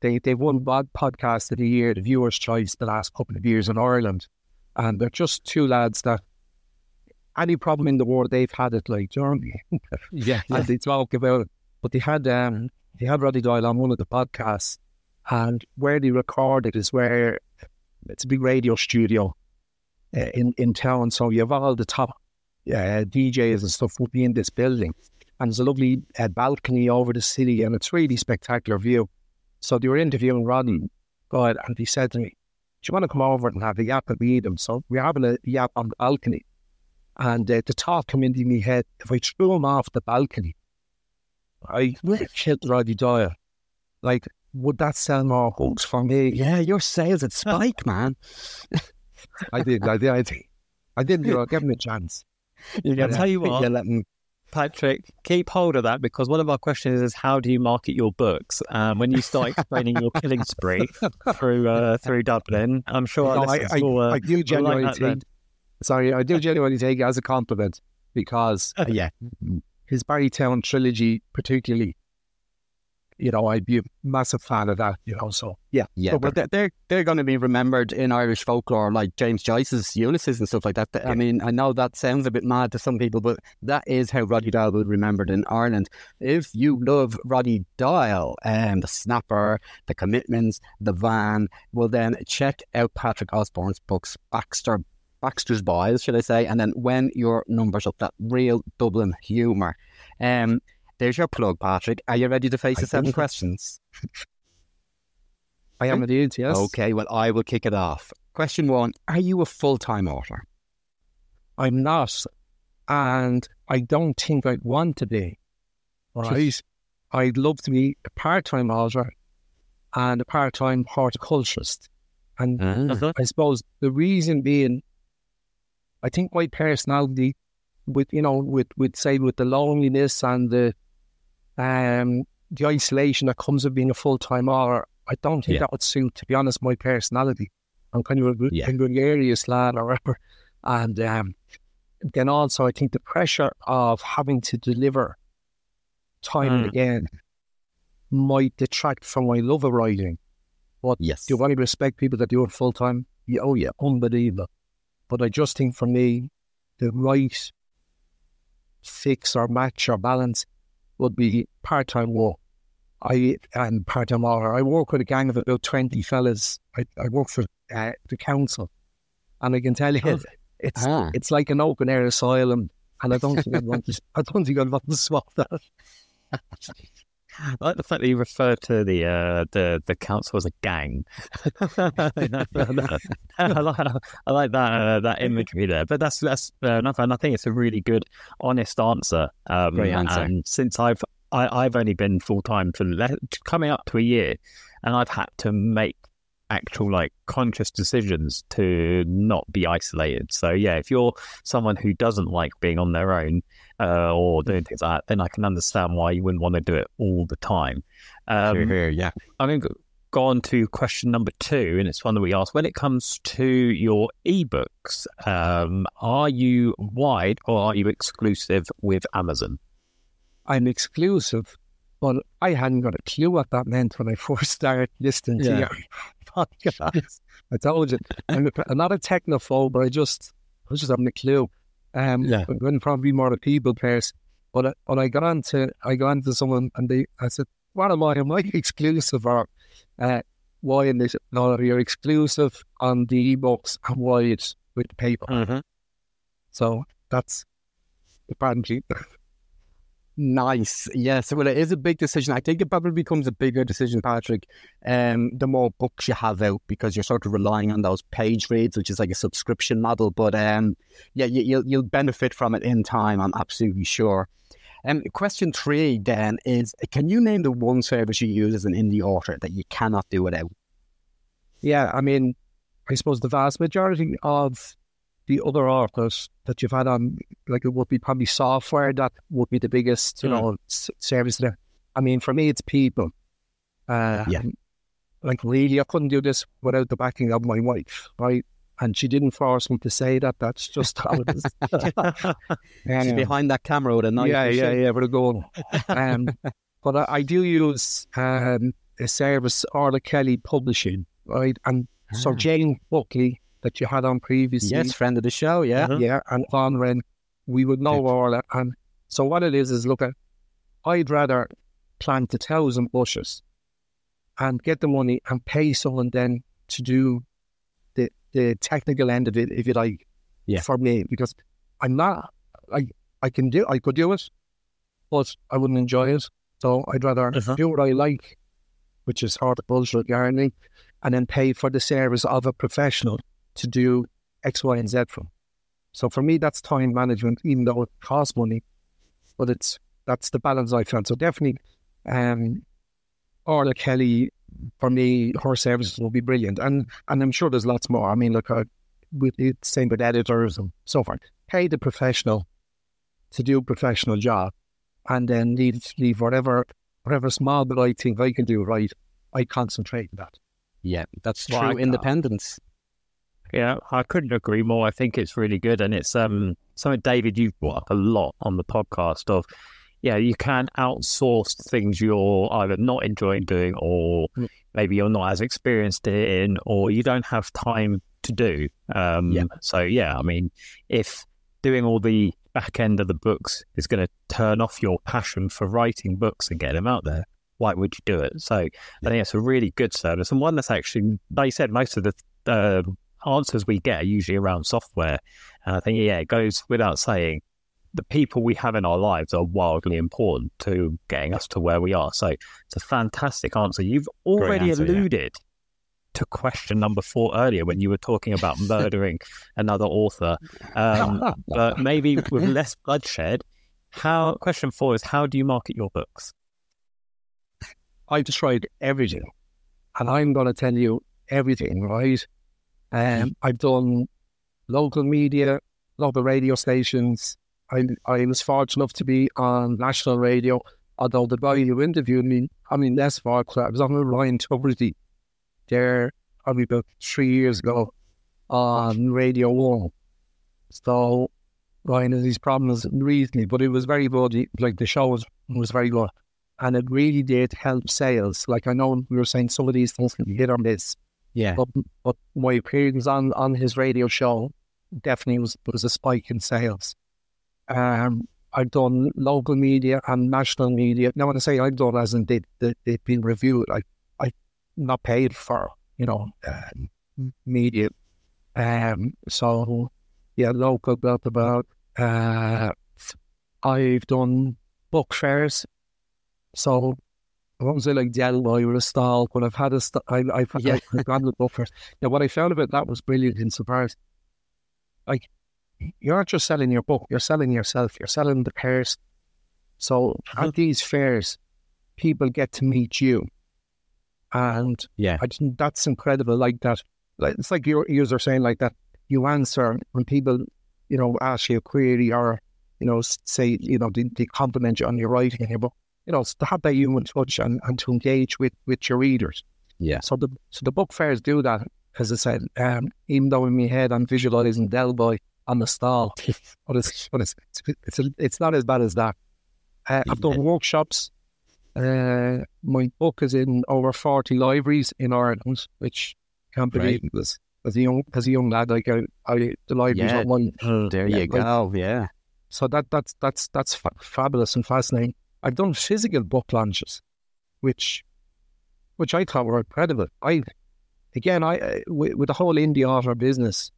they they've won Bod Podcast of the Year, the Viewers' Choice, the last couple of years in Ireland, and they're just two lads that any problem in the world they've had it like, do you know what I mean? <laughs> Yeah, and they talk about it. But they had um they had Roddy Doyle on one of the podcasts, and where they recorded is where it's a big radio studio in in town. So you have all the top uh, DJs and stuff will be in this building, and there's a lovely uh, balcony over the city, and it's really spectacular view. So they were interviewing Roddy, God, and he said to me, "Do you want to come over and have a yap meet him?" So we're having a yap on the balcony. And uh, the thought came into my head, if I threw him off the balcony, I would killed Roddy Doyle. Like, would that sell more books for me? Yeah, your sales at Spike, man. <laughs> I did, I did, I did. I did, you know, give him a chance. you. I'll tell you what, You're letting Patrick, keep hold of that because one of our questions is how do you market your books? Um, when you start explaining your killing spree through uh, through Dublin, I'm sure No, I, I, will, uh, I do genuinely like take, sorry, I do genuinely take it as a compliment because <laughs> yeah. his Barrytown trilogy, particularly, you know, I'd be a massive fan of that, you know. So yeah, Yeah, So, but they're they're, they're going to be remembered in Irish folklore, like James Joyce's Ulysses and stuff like that. I mean, I know that sounds a bit mad to some people, but that is how Roddy Doyle would be remembered in Ireland. If you love Roddy Doyle and the Snapper, the Commitments, the Van, well then check out Patrick Osbourne's books, Baxter. Baxter's Boys, should I say, and then when your numbers up, that real Dublin humour. Um, there's your plug, Patrick. Are you ready to face I the seven questions? I am indeed, yes. Okay, well, I will kick it off. Question one Are you a full time author? I'm not, and I don't think I'd want to be. Right? I'd love to be a part-time author and a part-time horticulturist. And Uh-huh. I suppose the reason being, I think my personality, with you know, with with say with the loneliness and the um the isolation that comes with being a full time author, I don't think Yeah. that would suit. To be honest, my personality. I'm kind of a, Yeah. a gregarious lad or whatever, and um, then also I think the pressure of having to deliver time and Mm. again might detract from my love of writing. But Yes. do you want to respect people that do it full time? Yeah, oh yeah, unbelievable. But I just think for me, the right fix or match or balance would be part time work. I and part time author. I work with a gang of about twenty fellas. I, I work for uh, the council, and I can tell you, Oh. it's Ah. it's like an open air asylum. And I don't think I'd want to. <laughs> I don't think I'd want to swap that. I like the fact that you refer to the uh, the the council as a gang. <laughs> <laughs> <laughs> I like I like that uh, that imagery there, but that's that's fair enough, and I think it's a really good, honest answer. Um, Great answer. And since I've I, I've only been full time for le- coming up to a year, and I've had to make actual like conscious decisions to not be isolated. So yeah, if you're someone who doesn't like being on their own uh, or doing things like that, then I can understand why you wouldn't want to do it all the time. Um, Here, here, yeah. I'm going to go on to question number two, and it's one that we asked. When it comes to your ebooks, um, are you wide or are you exclusive with Amazon? I'm exclusive, but I hadn't got a clue what that meant when I <laughs> first started listening to Yeah. <laughs> podcast. <laughs> I told you, I'm, a, I'm not a technophobe, but I just, I was just having a clue. Um, Yeah. I'm going to probably be more a people person. But I- when I got on to, I got on to someone and they, I said, what am I? Am I <laughs> exclusive or uh, why? And they said, no, you're exclusive on the ebooks and wide with the paper. Mm-hmm. So that's apparently Nice. Yes. Well, it is a big decision. I think it probably becomes a bigger decision, Patrick, um, the more books you have out because you're sort of relying on those page reads, which is like a subscription model. But um, yeah, you, you'll, you'll benefit from it in time, I'm absolutely sure. Um, question three then is can you name the one service you use as an indie author that you cannot do without? Yeah, I mean, I suppose the vast majority of the other authors that you've had on, like it would be probably software that would be the biggest, you Mm. know, s- service there. I mean, for me, it's people. Uh, Yeah. Like really, I couldn't do this without the backing of my wife, right? And she didn't force me to say that. That's just how it is. <laughs> She's behind that camera with a knife. Yeah, yeah, yeah, we're going. Um, <laughs> but I, I do use um, a service, Orla Kelly Publishing, right? And so Ah. Jane Buckley, that you had on previously, Yes, friend of the show. Yeah. Uh-huh. yeah, and Von Wren, we would know Good. that. And so what it is is, look at, I'd rather plant a thousand bushes and get the money and pay someone then to do the the technical end of it, if you like, Yeah. for me, because I'm not, I I can do, I could do it, but I wouldn't enjoy it. So I'd rather Uh-huh. do what I like, which is horticultural gardening, and then pay for the service of a professional to do X, Y, and Z from. So for me, that's time management, even though it costs money, but it's that's the balance I found. So definitely, um, Orla Kelly, for me, her services will be brilliant, and and I'm sure there's lots more. I mean, look, I, with the same with editors and so forth. Pay the professional to do a professional job, and then leave leave whatever whatever small bit I think I can do right. I concentrate on that. Yeah, that's true I can't- independence. Yeah, I couldn't agree more. I think it's really good, and it's um something David you've brought up a lot on the podcast of yeah, you can outsource things you're either not enjoying doing or Mm. maybe you're not as experienced in or you don't have time to do. Um, Yeah. So, yeah, I mean, if doing all the back end of the books is going to turn off your passion for writing books and get them out there, why would you do it? So, I think it's a really good service and one that's actually, like you said, most of the uh, answers we get are usually around software. And I think, yeah, it goes without saying the people we have in our lives are wildly important to getting us to where we are. So it's a fantastic answer. You've already answer, yeah. alluded to question number four earlier when you were talking about <laughs> murdering another author. Um, <laughs> but maybe with less bloodshed. How question four is how do you market your books? I've tried everything, and I'm going to tell you everything, right? Um, I've done local media, local radio stations. I I was fortunate enough to be on national radio. Although the guy who interviewed me, I mean, less fortunate. I was on with Ryan Tubridy there probably about three years ago on Radio One. So Ryan has these problems recently, but it was very good. Like the show was was very good and it really did help sales. Like I know we were saying some of these things can be hit or miss, Yeah. but but my appearance on on his radio show definitely was was a spike in sales. Um, I've done local media and national media. Now when I say I've done, as in they, they they've been reviewed, I I not paid for you know uh, media. Um, so yeah, local blah blah. Uh, I've done book fairs. So I won't say like Del Boy or a stall, but I've had a st- I, I've, Yeah. I've gone to book fairs. Now, what I found about that was brilliant in as, like, you're not just selling your book, you're selling yourself, you're selling the person. So uh-huh. at these fairs, people get to meet you. And Yeah. I think that's incredible. Like that, like it's like your ears are saying like that. You answer when people, you know, ask you a query or, you know, say, you know, they, they compliment you on your writing in your book. You know, to have that human touch and, and to engage with with your readers. Yeah. So the so the book fairs do that. As I said, um, even though in my head I'm visualizing Del Boy on the stall, <laughs> but it's but it's it's, it's, it's not as bad as that. Uh, I've done workshops. Uh, my book is in over forty libraries in Ireland, which I can't believe it was as a young as a young lad. Like I, I the libraries Yeah. one. There Yeah, you like- go. Yeah. So that that's that's that's fa- fabulous and fascinating. I've done physical book launches, which which I thought were incredible. I again, I uh, with, with the whole indie author business,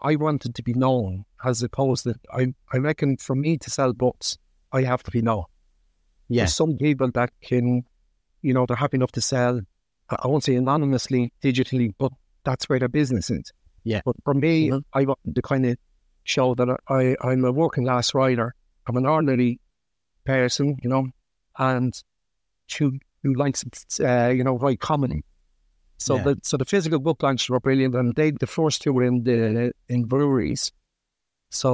I wanted to be known as opposed to I. I reckon for me to sell books, I have to be known. Yeah. There's some people that can, you know, they're happy enough to sell. I won't say anonymously, digitally, but that's where their business is. Yeah. But for me, Mhm. I want to kind of show that I, I'm a working class writer. I'm an ordinary person, you know, and who who likes uh, you know write comedy. So Yeah. the so the physical book launches were brilliant, and they the first two were in the in breweries. So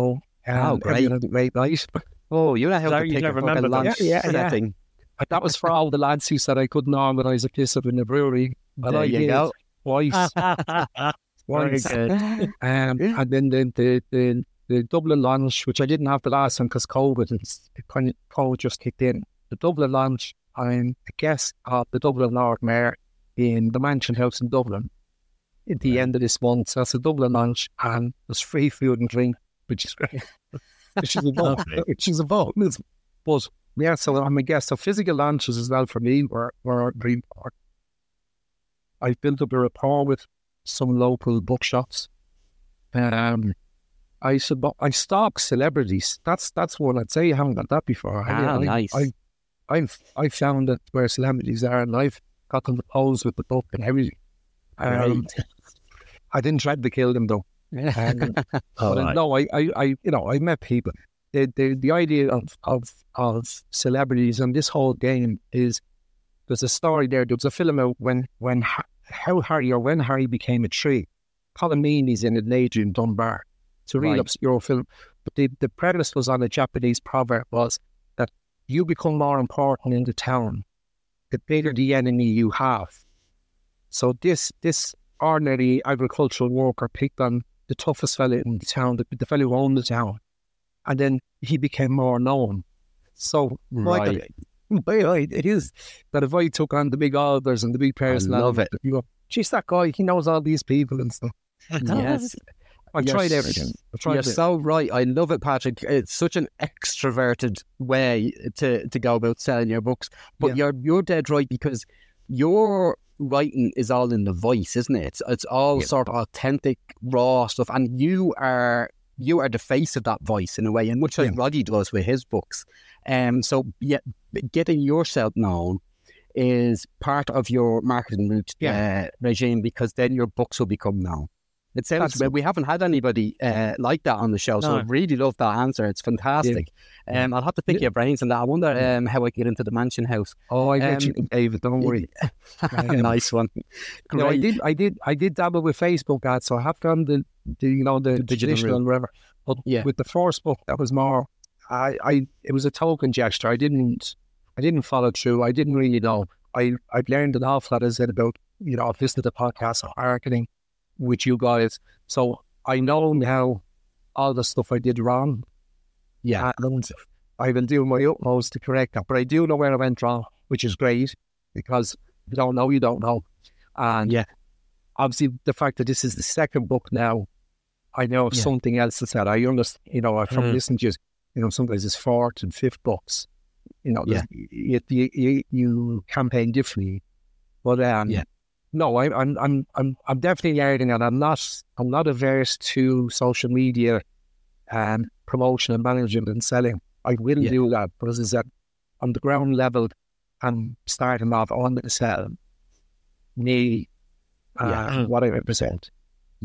um, Oh, great. great night. <laughs> Oh, you know how So to pick fucking remember that? lunch Yeah, yeah, yeah. setting. But that was for all the lads who said I couldn't organise a piss up in the brewery. But There I you did go. twice. <laughs> Very twice. good. Um, And then the, the, the, the Dublin launch, which I didn't have the last time because COVID, and kind of COVID just kicked in. The Dublin launch, I'm a guest of the Dublin Lord Mayor in the Mansion House in Dublin at the end of this month. So it's a Dublin launch, and there's free food and drink, which is great. <laughs> which is a bonus. Which is a bonus. But yeah, so I'm a guest. So physical launches as well for me were, were very important. I've built up a rapport with some local bookshops. Um, I sub- I stalk celebrities. That's that's one I'd say you haven't got that before. Ah, I, nice. I, I've I found that where celebrities are, and I've got them to pose with the book and everything. Um, I didn't try to kill them though. Um, <laughs> but uh, right. no, I, I, I, you know, I met people. The, the, the idea of, of, of celebrities and this whole game is there's a story there. There was a film out when, when, how Harry or when Harry became a tree. Colm Meaney's in it, and Adrian Dunbar. It's a real obscure film. But the, the premise was on a Japanese proverb was that you become more important in the town, the bigger the enemy you have. So this this ordinary agricultural worker picked on the toughest fellow in the town, the, the fellow who owned the town. And then he became more known. So, Right. <laughs> Michael, it is that if I took on the big authors and the big personalities, love it. You go, geez, that guy, he knows all these people and stuff. Yes. <laughs> I've You're tried everything. I've tried You're it. so right. I love it, Patrick. It's such an extroverted way to, to go about selling your books. But Yeah. you're you're dead right because your writing is all in the voice, isn't it? It's it's all Yeah. sort of authentic, raw stuff, and you are you are the face of that voice in a way, and much like Yeah. Roddy does with his books. Um, so yeah, getting yourself known is part of your marketing route uh, regime because then your books will become known. It sounds That's- we haven't had anybody uh, like that on the show, so No. I really love that answer. It's fantastic. Um, I'll have to pick your brains on that. I wonder um, how I get into the mansion house. Oh, I get Um, you, David. Don't worry. <laughs> <laughs> Nice one. No, I did, I did, I did dabble with Facebook ads, so I have done the, the you know, the, The digital traditional whatever. But Yeah. with the first book, that was more, I, I, it was a token gesture. I didn't, I didn't follow through. I didn't really know. I, I've learned an awful lot, as I said, about, you know, I've listened to the podcast on marketing with you guys. So I know now all the stuff I did wrong. Yeah. And I will do my utmost to correct that. But I do know where I went wrong, which is great because you don't know, you don't know. And Yeah. obviously, the fact that this is the second book now, I know Yeah. something else is that I understand, you know, I from Mm. listening to you, you know, sometimes it's fourth and fifth books. You know, you, you, you, you campaign differently. But um, Yeah. No, I, I'm I'm I'm I'm definitely learning, and I'm not I'm not averse to social media, um, promotion and management and selling. I will Yeah. do that, but as I on the ground level, I'm starting off on the sell me, uh, Yeah. what I represent.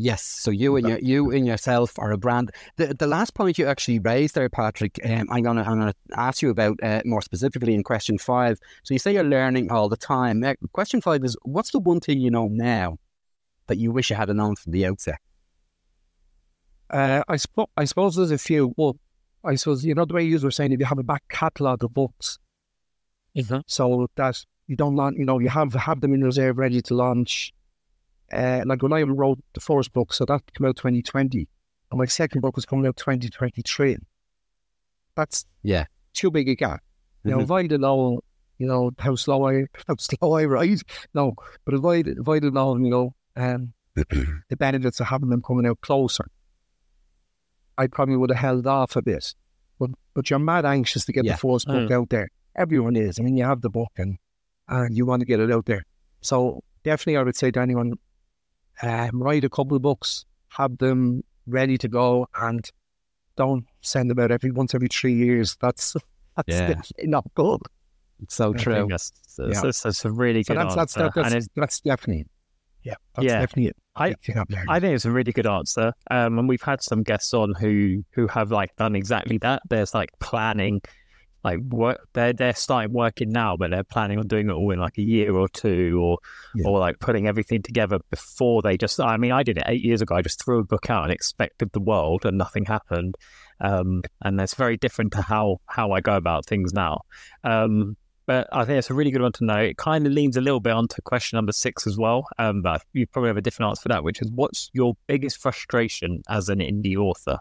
Yes, so you and your, you and yourself are a brand. The the last point you actually raised there, Patrick, um, I'm gonna I'm gonna ask you about uh, more specifically in question five. So you say you're learning all the time. Uh, question five is what's the one thing you know now that you wish you had known from the outset? Uh, I, spo- I suppose there's a few. Well, I suppose, you know, the way you were saying, if you have a back catalogue of books, so that you don't launch, you know, you have have them in reserve ready to launch. Uh, like when I wrote the first book, so that came out 2020, and my second book was coming out 2023. That's Yeah. too big a gap. <laughs> Now, Mhm. if I didn't know, you know, how slow I <laughs> how slow I write, no, but if I if I didn't know, you know, um, <clears throat> the benefits of having them coming out closer, I probably would have held off a bit. But but you're mad anxious to get Yeah. the first book out there. Everyone is. I mean, you have the book and and you want to get it out there. So definitely, I would say to anyone, um, write a couple of books, have them ready to go, and don't send them out every once every three years. That's <laughs> that's Yeah. not good. It's so I true. think that's, that's, Yeah. that's, that's a really So good that's that's answer. that, that's, and it's, that's definitely yeah. That's Yeah. definitely it. I- Big thing I've learned. I think it's a really good answer. Um, and we've had some guests on who who have like done exactly that. There's like planning, like work. They're they're starting working now, but they're planning on doing it all in like a year or two, or Yeah. or like putting everything together before they just. I mean, I did it eight years ago. I just threw a book out and expected the world, and nothing happened. Um, and that's very different to how how I go about things now. Um, but I think it's a really good one to know. It kind of leans a little bit onto question number six as well. Um, but you probably have a different answer for that, which is what's your biggest frustration as an indie author?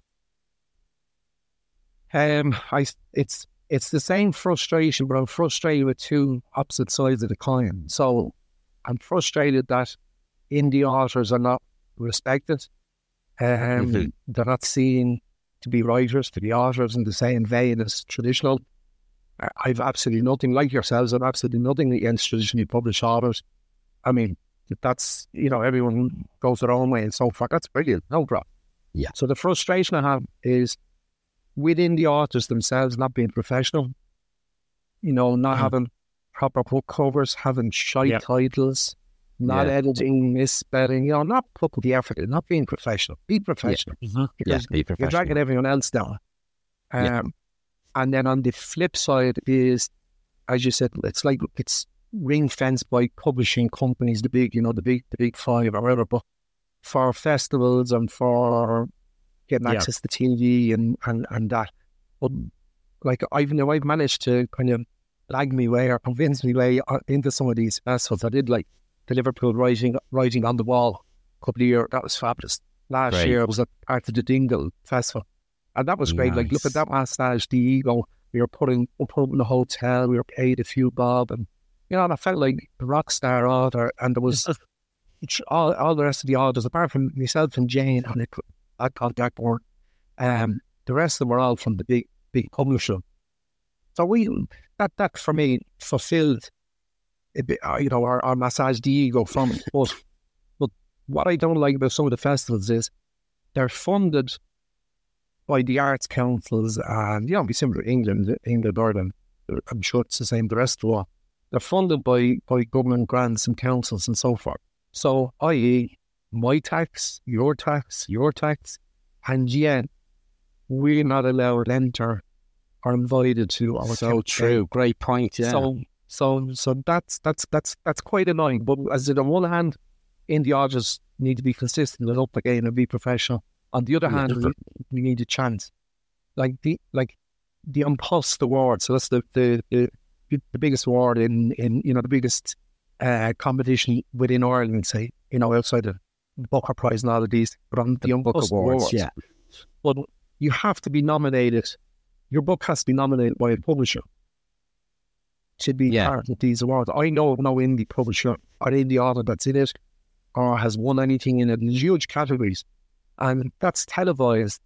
Um, I it's it's the same frustration, but I'm frustrated with two opposite sides of the coin. So I'm frustrated that indie authors are not respected. Um, Mhm. They're not seen to be writers, to be authors in the same vein as traditional. I've absolutely nothing like yourselves. I've absolutely nothing against traditionally published authors. I mean, that's you know everyone goes their own way and so forth. That's brilliant, no problem. Yeah. So the frustration I have is within the authors themselves not being professional. You know, not Mm. having proper book covers, having shite Yeah. titles, not Yeah. editing, misspelling. You know, not putting the effort in, not being professional. Be professional Yeah, because be you're dragging everyone else down. Um, Yeah. And then on the flip side is, as you said, it's like it's ring fenced by publishing companies, the big, you know, the big, the big five or whatever. But for festivals and for getting Yeah. access to TV and and and that, but like I've you know I've managed to kind of lag me way or convince me way uh, into some of these festivals. I did like the Liverpool writing writing on the wall a couple of years. That was fabulous. Last Great. year I was at part of the Dingle Festival. And that was great. Like, look at that mustache, the ego. We were putting up in the hotel. We were paid a few bob, and you know, and I felt like a rock star author. And there was <laughs> all, all the rest of the authors, apart from myself and Jane, and it, I contact board. Um, the rest of them were all from the big big publisher. So we that that for me fulfilled a bit, uh, you know, our, our massage the ego from it. But but what I don't like about some of the festivals is they're funded by the arts councils and you know, be similar to England, England, Ireland. I'm sure it's the same the rest of the world. They're funded by by government grants and councils and so forth. So, i.e., my tax, your tax, your tax, and yet we're not allowed to enter or invited to our So campaign. true. Great point. Yeah. So so so that's that's that's that's quite annoying. But as in on one hand, indie artists need to be consistent and up again and be professional. On the other hand, we, we need a chance. Like the like the An Post Award. So that's the the, the the biggest award in in you know the biggest uh, competition within Ireland. Say you know outside the Booker Prize and all of these, but on the, Book Awards. Awards, Yeah. but you have to be nominated. Your book has to be nominated by a publisher to be Yeah. part of these awards. I know of no indie publisher or indie author that's in it or has won anything in it. There's huge categories, and that's televised.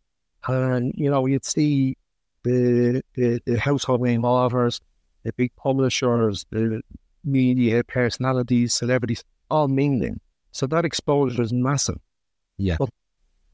And you know, you'd see the the, the household name authors, the big publishers, the media personalities, celebrities, all mingling. So that exposure is massive. Yeah. But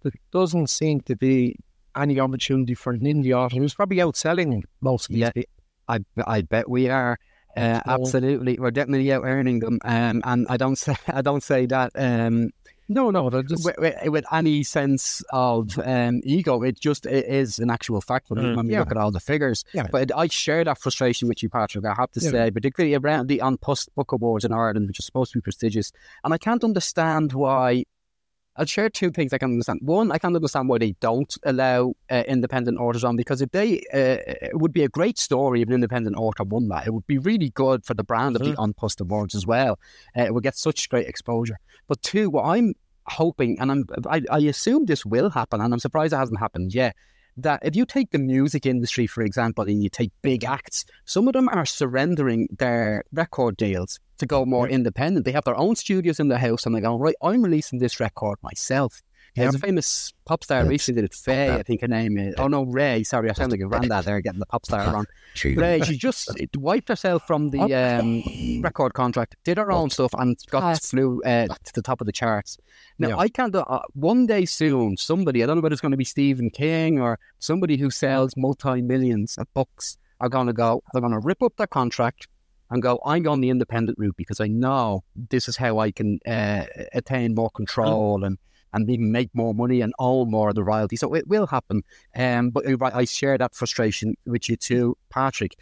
there doesn't seem to be any opportunity for an indie author who's probably outselling most of these Yeah. people. I I bet we are. Uh, absolutely, we're definitely out earning them, um, and I don't <laughs> say I don't say that um, No, no, just with, with, any sense of um, ego. It just it is an actual fact when, Mm. when we Yeah. look at all the figures. Yeah. But I share that frustration with you, Patrick. I have to Yeah. say, particularly around the An Post Book Awards in Ireland, which are supposed to be prestigious, and I can't understand why. I'll share two things I can understand. One, I can't understand why they don't allow uh, independent authors on because if they, uh, it would be a great story if an independent author won that. It would be really good for the brand of the An Post Awards as well. Uh, it would get such great exposure. But two, what I'm hoping, and I'm, I, I assume this will happen, and I'm surprised it hasn't happened yet. That if you take the music industry, for example, and you take big acts, some of them are surrendering their record deals to go more independent. They have their own studios in the house, and they go, right, I'm releasing this record myself. There's a famous pop star recently did it, Faye, I think her name is. Oh no, Raye. Sorry, I sound like a granddad there, getting the pop star wrong. Raye, she just wiped herself from the um, record contract, did her own stuff, and got flew uh, to the top of the charts. Now, Yeah. I can't. Uh, one day soon, somebody I don't know whether it's going to be Stephen King or somebody who sells multi millions of books are going to go. They're going to rip up their contract and go. I'm going the independent route because I know this is how I can uh, attain more control and and even make more money and own more of the royalty. So it will happen. Um, but right, I share that frustration with you too, Patrick.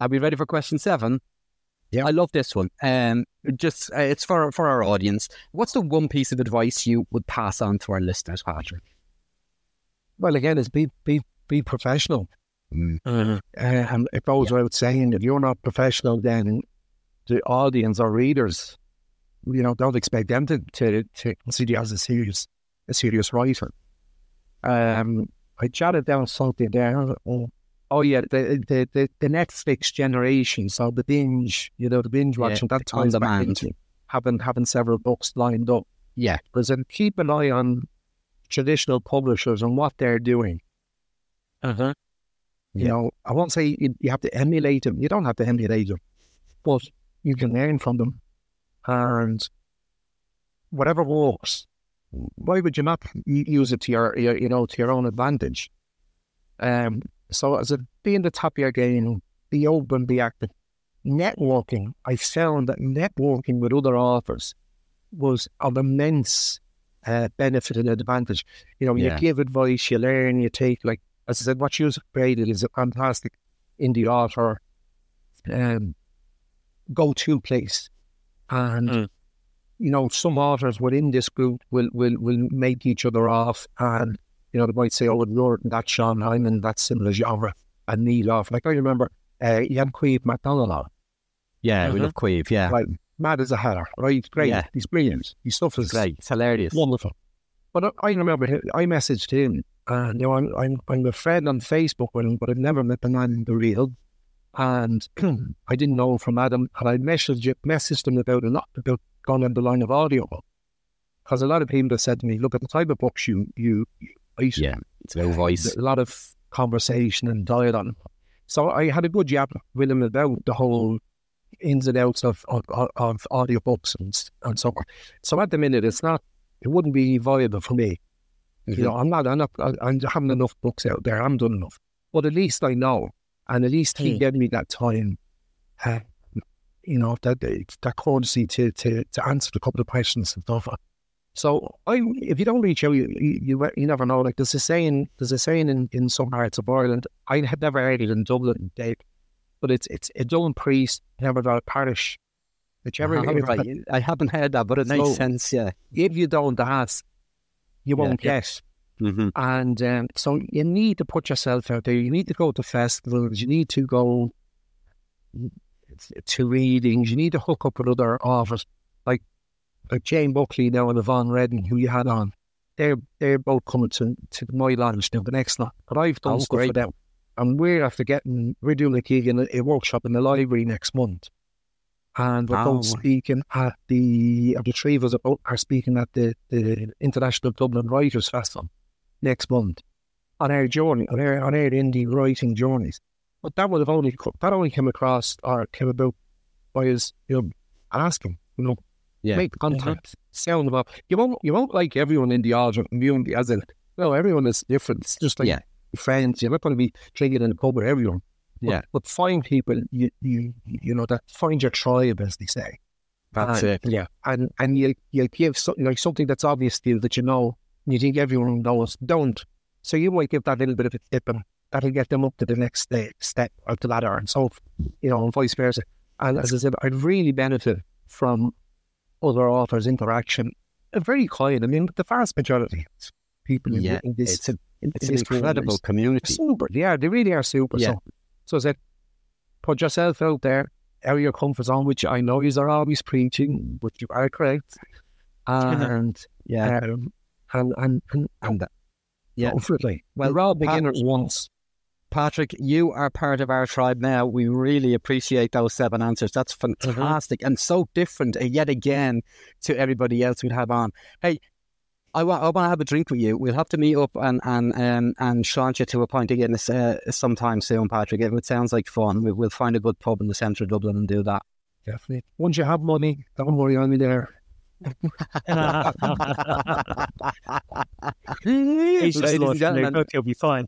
Are we ready for question seven? Yeah. I love this one. Um, just uh, it's for for our audience. What's the one piece of advice you would pass on to our listeners, Patrick? well again it's be be be professional. Mhm. Uh, and it goes without saying if you're not professional then the audience or readers, you know, don't expect them to to, to consider you as a serious a serious writer. Um I jotted down something there. Oh, oh yeah, the, the the the Netflix generation, so the binge, you know, the binge Yeah, watching that on ties back into having having several books lined up. Yeah, Because then keep an eye on traditional publishers and what they're doing. Uh-huh. You Yeah. know, I won't say you, you have to emulate them. You don't have to emulate them, but you can learn from them. And whatever works, why would you not use it to your, your you know, to your own advantage? Um. So as a being the top of your game, be open, be active. Networking, I found that networking with other authors was of immense uh, benefit and advantage. You know, Yeah. you give advice, you learn, you take like as I said, what you've created is a fantastic indie author um, go-to place, and Mm. you know some authors within this group will will will make each other off, and you know they might say, "Oh, you're in that Sean, I'm in that similar genre," and need off. Like I remember, uh, Ian Queeve McDonald, yeah, we Mhm. love Queeve. Yeah, right, mad as a hatter, right? Great, Yeah. he's brilliant. His stuff is great, it's hilarious. wonderful. But I- I remember him, I messaged him And you know, I'm I'm I'm a friend on Facebook with him, but I've never met the man in the real. And <clears throat> I didn't know from Adam, and I messaged messaged him about a lot about going on the line of audio. Because a lot of people have said to me, look at the type of books you you, you write. Yeah, it's about voice. A lot of conversation and dialogue. So I had a good jab with him about the whole ins and outs of of, of audiobooks and and so on. So at the minute, it's not. It wouldn't be viable for me. You mm-hmm. know, I'm not. I'm not. I'm having enough books out there. I'm done enough. But at least I know, and at least he gave me that time. Uh, you know that that courtesy to to to answer a couple of questions and stuff. So I, if you don't reach out, you you, you never know. Like there's a saying, there's a saying in, in some parts of Ireland. I had never heard it in Dublin, Dave, but it's it's a Dublin priest, never got a parish. Whichever, Ah, right. I haven't heard that, but it makes So- sense. Yeah. if you don't ask, you won't yeah. get. Mm-hmm. And um, so you need to put yourself out there. You need to go to festivals. You need to go to readings. You need to hook up with other authors, like like Jane Buckley now and Yvonne Redden, who you had on. They're they're both coming to to my launch now, the next lot. But I've done Oh, stuff for great. them, and we're after getting we're doing a gig in a, a workshop in the library next month. And we're Oh. both speaking at the, of the three of us are speaking at the, the International Dublin Writers Festival next month on our journey, on our, on our indie writing journeys. But that would have only, that only came across or came about by us, you know, asking, you know, Yeah. make contact, sound them up. You won't, you won't like everyone in the audience, community as in, no, everyone is different. It's just like Yeah. friends. You're not going to be drinking in the pub with everyone. But, Yeah. But find people, you, you, you know, that find your tribe, as they say. That's And- it. Yeah, and and you you give something like something that's obvious to you that you know, you think everyone knows. Don't. So you might give that little bit of a tip, and that'll get them up to the next sta- step or the ladder, and so you know, and vice versa. And as I said, I'd really benefit from other authors' interaction. A very kind. I mean, the vast majority of people in, Yeah, in this It's, a, in it's an incredible community super. Yeah, they really are super. Yeah. So, so I said, put yourself out there, out of your comfort zone, which I know you are always preaching, but you are correct. <laughs> And Yeah. um, and and and, And that- yeah. Hopefully, Well, we're all beginners once. Patrick, you are part of our tribe now. We really appreciate those seven answers. That's fantastic and so different uh, yet again to everybody else we'd have on. Hey, I want, I want to have a drink with you. We'll have to meet up and and um, and slant you to a pint again uh, sometime soon, Patrick. It, it sounds like fun. We, we'll find a good pub in the centre of Dublin and do that. Definitely. Once you have money, don't worry on me there. Ladies Just and launched a new gentlemen, book, You'll be fine.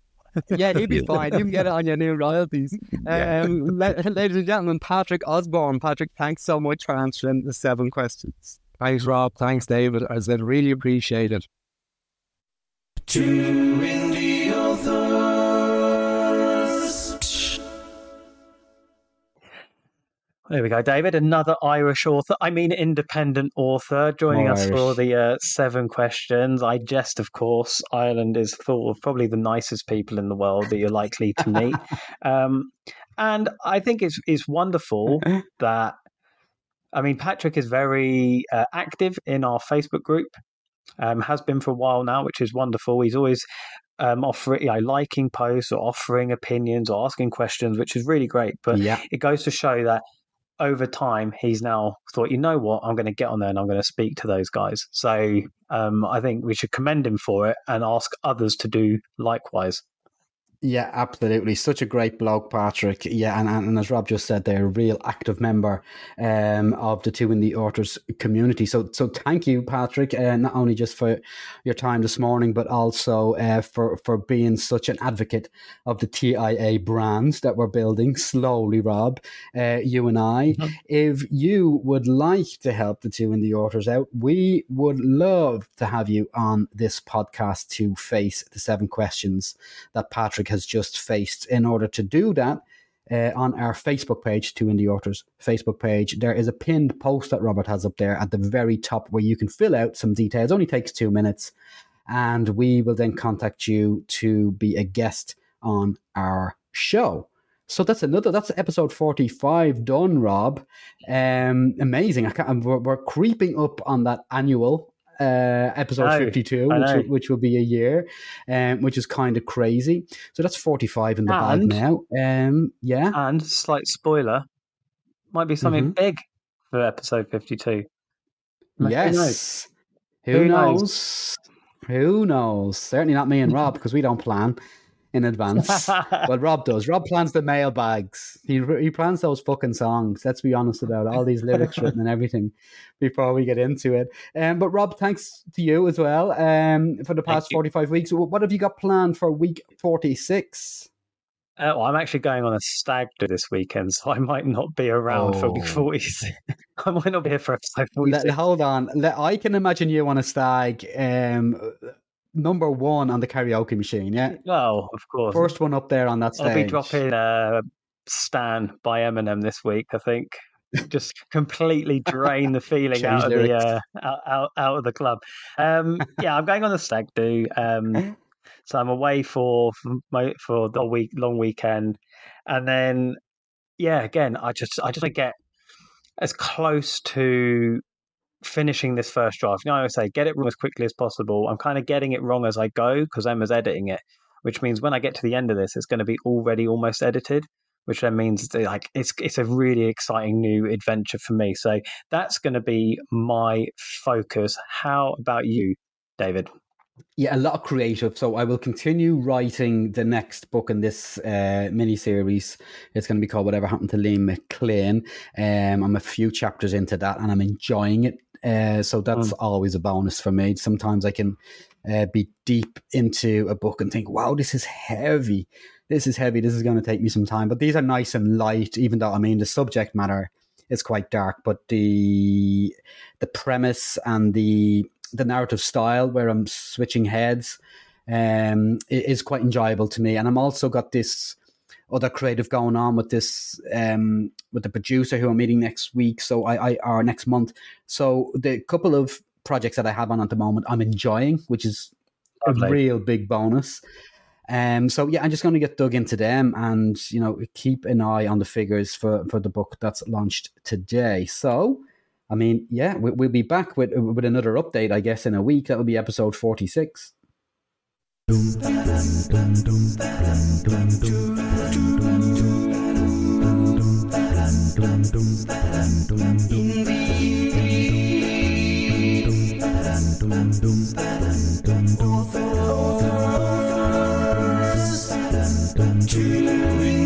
yeah, he'll be <laughs> fine. You can get it on your new royalties. Um, la- ladies and gentlemen, Patrick Osbourne. Patrick, thanks so much for answering the seven questions. Thanks, Rob. Thanks, David. I said, really appreciate it. Two indie authors. There we go, David. Another Irish author, I mean, independent author, joining More us for the uh, seven questions. I jest, of course. Ireland is full of probably the nicest people in the world that you're likely to meet. <laughs> um, and I think it's, it's wonderful that, I mean, Patrick is very uh, active in our Facebook group, um, has been for a while now, which is wonderful. He's always um, offering, you know, liking posts or offering opinions or asking questions, which is really great. But yeah, it goes to show that over time he's now thought you know what? I'm going to get on there and i'm going to speak to those guys. So um, i think we should commend him for it and ask others to do likewise yeah, absolutely. Such a great blog, Patrick. Yeah, and, and, as Rob just said, they're a real active member um, of the Two Indie Authors community. So, so thank you, Patrick, uh, not only just for your time this morning, but also uh, for for being such an advocate of the TIA brands that we're building slowly, Rob. Uh, you and I. If you would like to help the Two Indie Authors out, we would love to have you on this podcast to face the seven questions that Patrick has just faced. In order to do that, uh, on our Facebook page, Two Indie Authors Facebook page, there is a pinned post that Robert has up there at the very top where you can fill out some details. only takes two minutes, and we will then contact you to be a guest on our show. So that's another. That's episode forty-five done, Rob. Um, amazing. I can't, we're, we're creeping up on that annual uh, episode know, 52, which, will- which will be a year, um, which is kind of crazy. So that's 45 in the And- bag now. Um, yeah. And slight spoiler, might be something Mhm. big for episode fifty-two. Who knows? yes. Who, Who knows? knows? Who knows? Certainly not me and Rob because we don't plan in advance. <laughs> well, Rob does. Rob plans the mailbags. He he plans those fucking songs. Let's be honest about it. all these lyrics written and everything <laughs> before we get into it. Um, but Rob, thanks to you as well. Um, for the past forty five weeks. What have you got planned for week forty six? Uh, well, I'm actually going on a stag do this weekend, so I might not be around for week Oh. 46. <laughs> I might not be here for episode 46. Hold on. Let, I can imagine you on a stag. Um, number one on the karaoke machine. Yeah, Oh, of course. first one up there on that stage. I'll be dropping uh, Stan by Eminem this week, I think. <laughs> Just completely drain the feeling out of the uh, out, out out of the club. Um, yeah, I'm going on the stag do. Um, <laughs> so I'm away for for my for the week long weekend, and then yeah, again, I just I just want to get as close to finishing this first draft. You know, I always say get it wrong as quickly as possible. I'm kind of getting it wrong as I go because Emma's editing it, which means when I get to the end of this, it's going to be already almost edited. Which then means like it's it's a really exciting new adventure for me. So that's going to be my focus. How about you, David? Yeah, a lot of creative. So I will continue writing the next book in this uh, mini series. It's going to be called Whatever Happened to Liam McLean. Um, I'm a few chapters into that, and I'm enjoying it. Uh, so that's always a bonus for me. Sometimes I can uh, be deep into a book and think, "Wow, this is heavy. This is heavy. This is going to take me some time." But these are nice and light, even though I mean the subject matter is quite dark. But the the premise and the the narrative style where I'm switching heads um, is quite enjoyable to me. And I'm also got this other creative going on with this um, with the producer who I'm meeting next week. So I, I or next month. So the couple of projects that I have on at the moment, I'm enjoying, which is Lovely. a real big bonus. Um, so yeah, I'm just going to get dug into them and you know keep an eye on the figures for for the book that's launched today. So. I mean, yeah, we, we'll be back with with another update, I guess, in a week. That will be episode forty six. Authors,